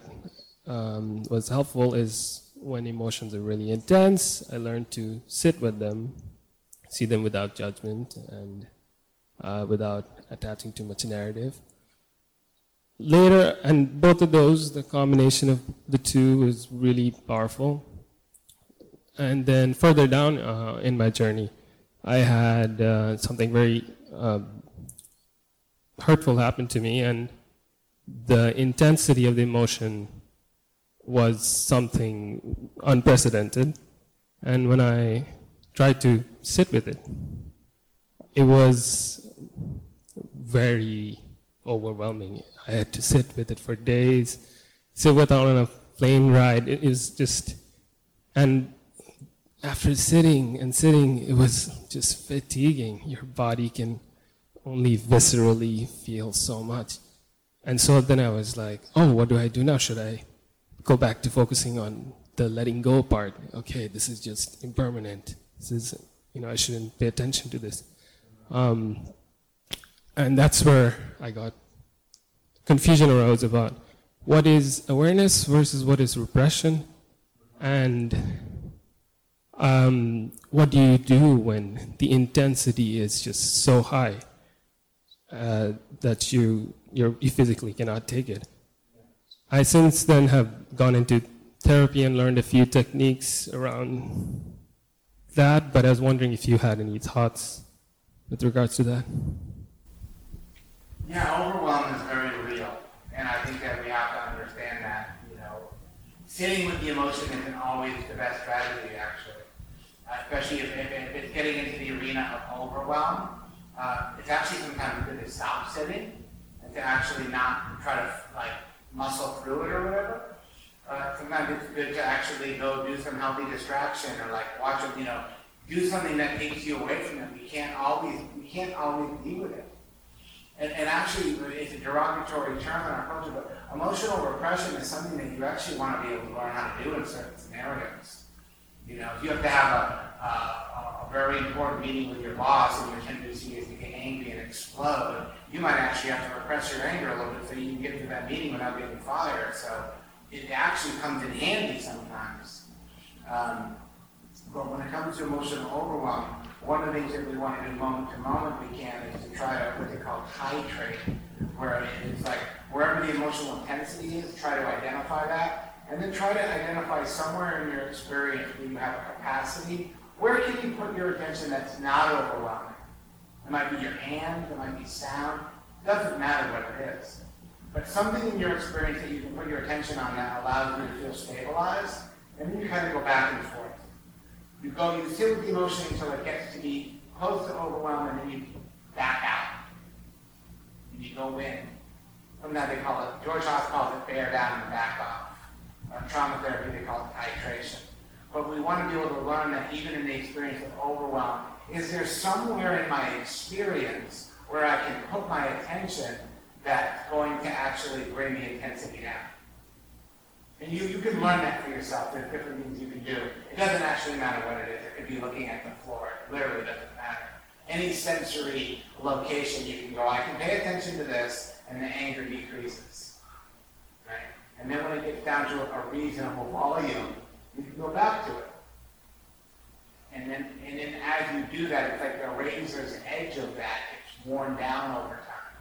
[SPEAKER 11] um, was helpful is when emotions are really intense, I learned to sit with them, see them without judgment and uh, without attaching too much narrative. Later, and both of those, the combination of the two is really powerful. and then further down uh, in my journey, I had uh, something very uh, hurtful happen to me, and the intensity of the emotion was something unprecedented. And when I tried to sit with it, it was very overwhelming. I had to sit with it for days, sit with it on a plane ride. It is just, and after sitting and sitting, it was just fatiguing. Your body can only viscerally feel so much. And so then I was like, oh, what do I do now? Should I go back to focusing on the letting go part? Okay, this is just impermanent. This is, you know, I shouldn't pay attention to this. Um, and that's where I got confusion arose about what is awareness versus what is repression, and um, what do you do when the intensity is just so high uh, that you you physically cannot take it. I since then have gone into therapy and learned a few techniques around that, but I was wondering if you had any thoughts with regards to that.
[SPEAKER 1] Yeah, overwhelm is very real, and I think that we have to understand that, you know, sitting with the emotion isn't always the best strategy, actually. Uh, Especially if, if, if it's getting into the arena of overwhelm, uh, it's actually sometimes good to stop sitting and to actually not try to like muscle it or whatever. Uh, sometimes it's good to actually go do some healthy distraction or like watch it, you know, do something that takes you away from it. We can't always, we can't always be with it. And, and actually, it's a derogatory term in our culture, but emotional repression is something that you actually want to be able to learn how to do in certain scenarios. You know, if you have to have a, a very important meeting with your boss and your tendency is to get angry and explode, you might actually have to repress your anger a little bit so you can get to that meeting without getting fired. So it actually comes in handy sometimes. Um, but when it comes to emotional overwhelm, one of the things that we want to do moment to moment we can is to try to what they call titrate, where it's like wherever the emotional intensity is, try to identify that, and then try to identify somewhere in your experience where you have a capacity. Where can you put your attention that's not overwhelming? It might be your hand, it might be sound. It doesn't matter what it is. But something in your experience that you can put your attention on that allows you to feel stabilized, and then you kind of go back and forth. You go, you sit with the emotion until it gets to be close to overwhelm, and then you back out. And you go in. Sometimes they call it, George Haas calls it bear down and back off. Uh, trauma therapy, they call it titration. But we want to be able to learn that even in the experience of overwhelm, is there somewhere in my experience where I can put my attention that's going to actually bring the intensity down? And you, you can learn that for yourself. There's different things you can do. It doesn't actually matter what it is. It could be looking at the floor. It literally doesn't matter. Any sensory location you can go, I can pay attention to this, and the anger decreases. Right? And then when it gets down to a reasonable volume, you can go back to it. And then, and then as you do that, it's like the razor's edge of that gets worn down over time.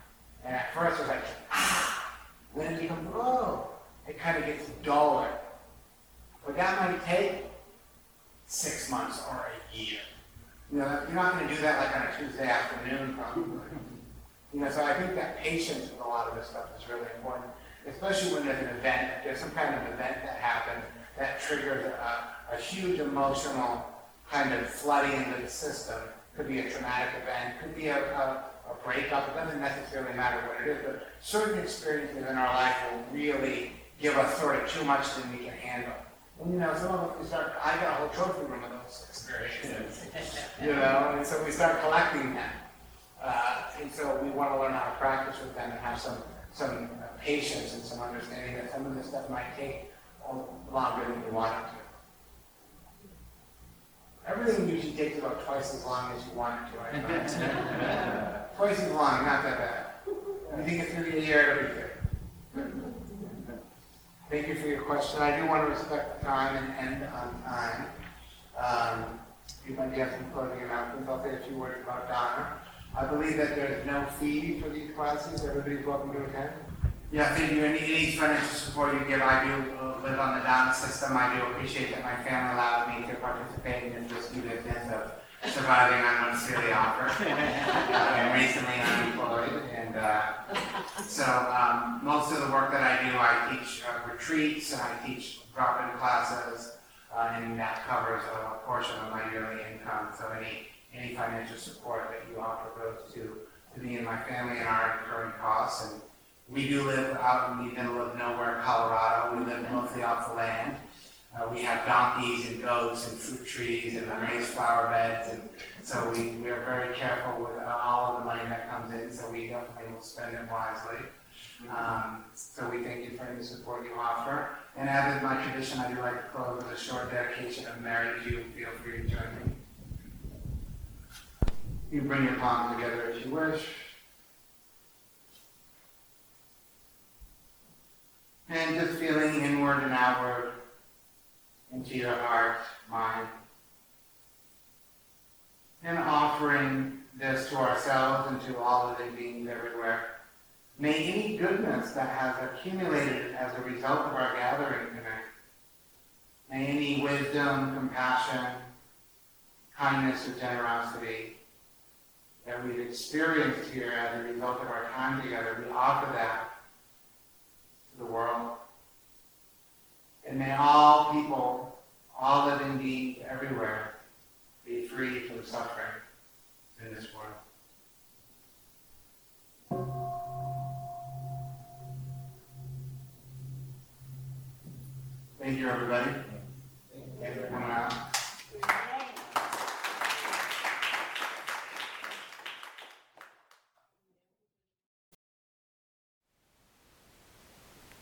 [SPEAKER 1] And at first it's like, ah, then it becomes, oh, it kind of gets duller. But that might take six months or a year. You know, you're not going to do that like on a Tuesday afternoon, probably. You know, so I think that patience with a lot of this stuff is really important, especially when there's an event, there's some kind of event that happens that triggers a, a huge emotional kind of flooding into the system. Could be a traumatic event, could be a, a, a breakup, it doesn't necessarily matter what it is, but certain experiences in our life will really give us sort of too much than we can handle. And you know, some of us, start, I got a whole trophy room of those experiences, you know, and so we start collecting them. Uh, and so we want to learn how to practice with them and have some, some patience and some understanding that some of this stuff might take longer than we want it to. Everything usually takes about twice as long as you want it to, I find. twice as long, not that bad. I think it's going to be a year, be good. Thank you for your question. I do want to respect the time and end on time. Um, you might have some closing announcements. I'll say a few words about dana. I believe that there's no fee for these classes. Everybody's welcome to attend. Yeah, thank you. Any, any financial support you give, I do uh, live on the dana system. I do appreciate that my family allowed me to participate in this risky business of surviving on one silly offer. I'm recently unemployed, and uh, so um, most of the work that I do, I teach uh, retreats, and I teach drop-in classes, uh, and that covers a portion of my yearly income. So any any financial support that you offer goes to to me and my family and our incurring costs. And we do live out in the middle of nowhere, Colorado. We live mostly off the land. Uh, we have donkeys and goats and fruit trees and raised flower beds, and so we, we are very careful with uh, all of the money that comes in. So we definitely will spend it wisely. Um, so we thank you for any support you offer. And as is my tradition, I do like to close with a short dedication of Mary to you. Feel free to join me. You bring your palms together if you wish. And just feeling inward and outward into your heart, mind. And offering this to ourselves and to all living beings everywhere. May any goodness that has accumulated as a result of our gathering tonight, may any wisdom, compassion, kindness, or generosity that we've experienced here as a result of our time together, we offer that the world. And may all people, all living beings everywhere, be free from suffering in this world. Thank you, everybody. Thank you for coming out.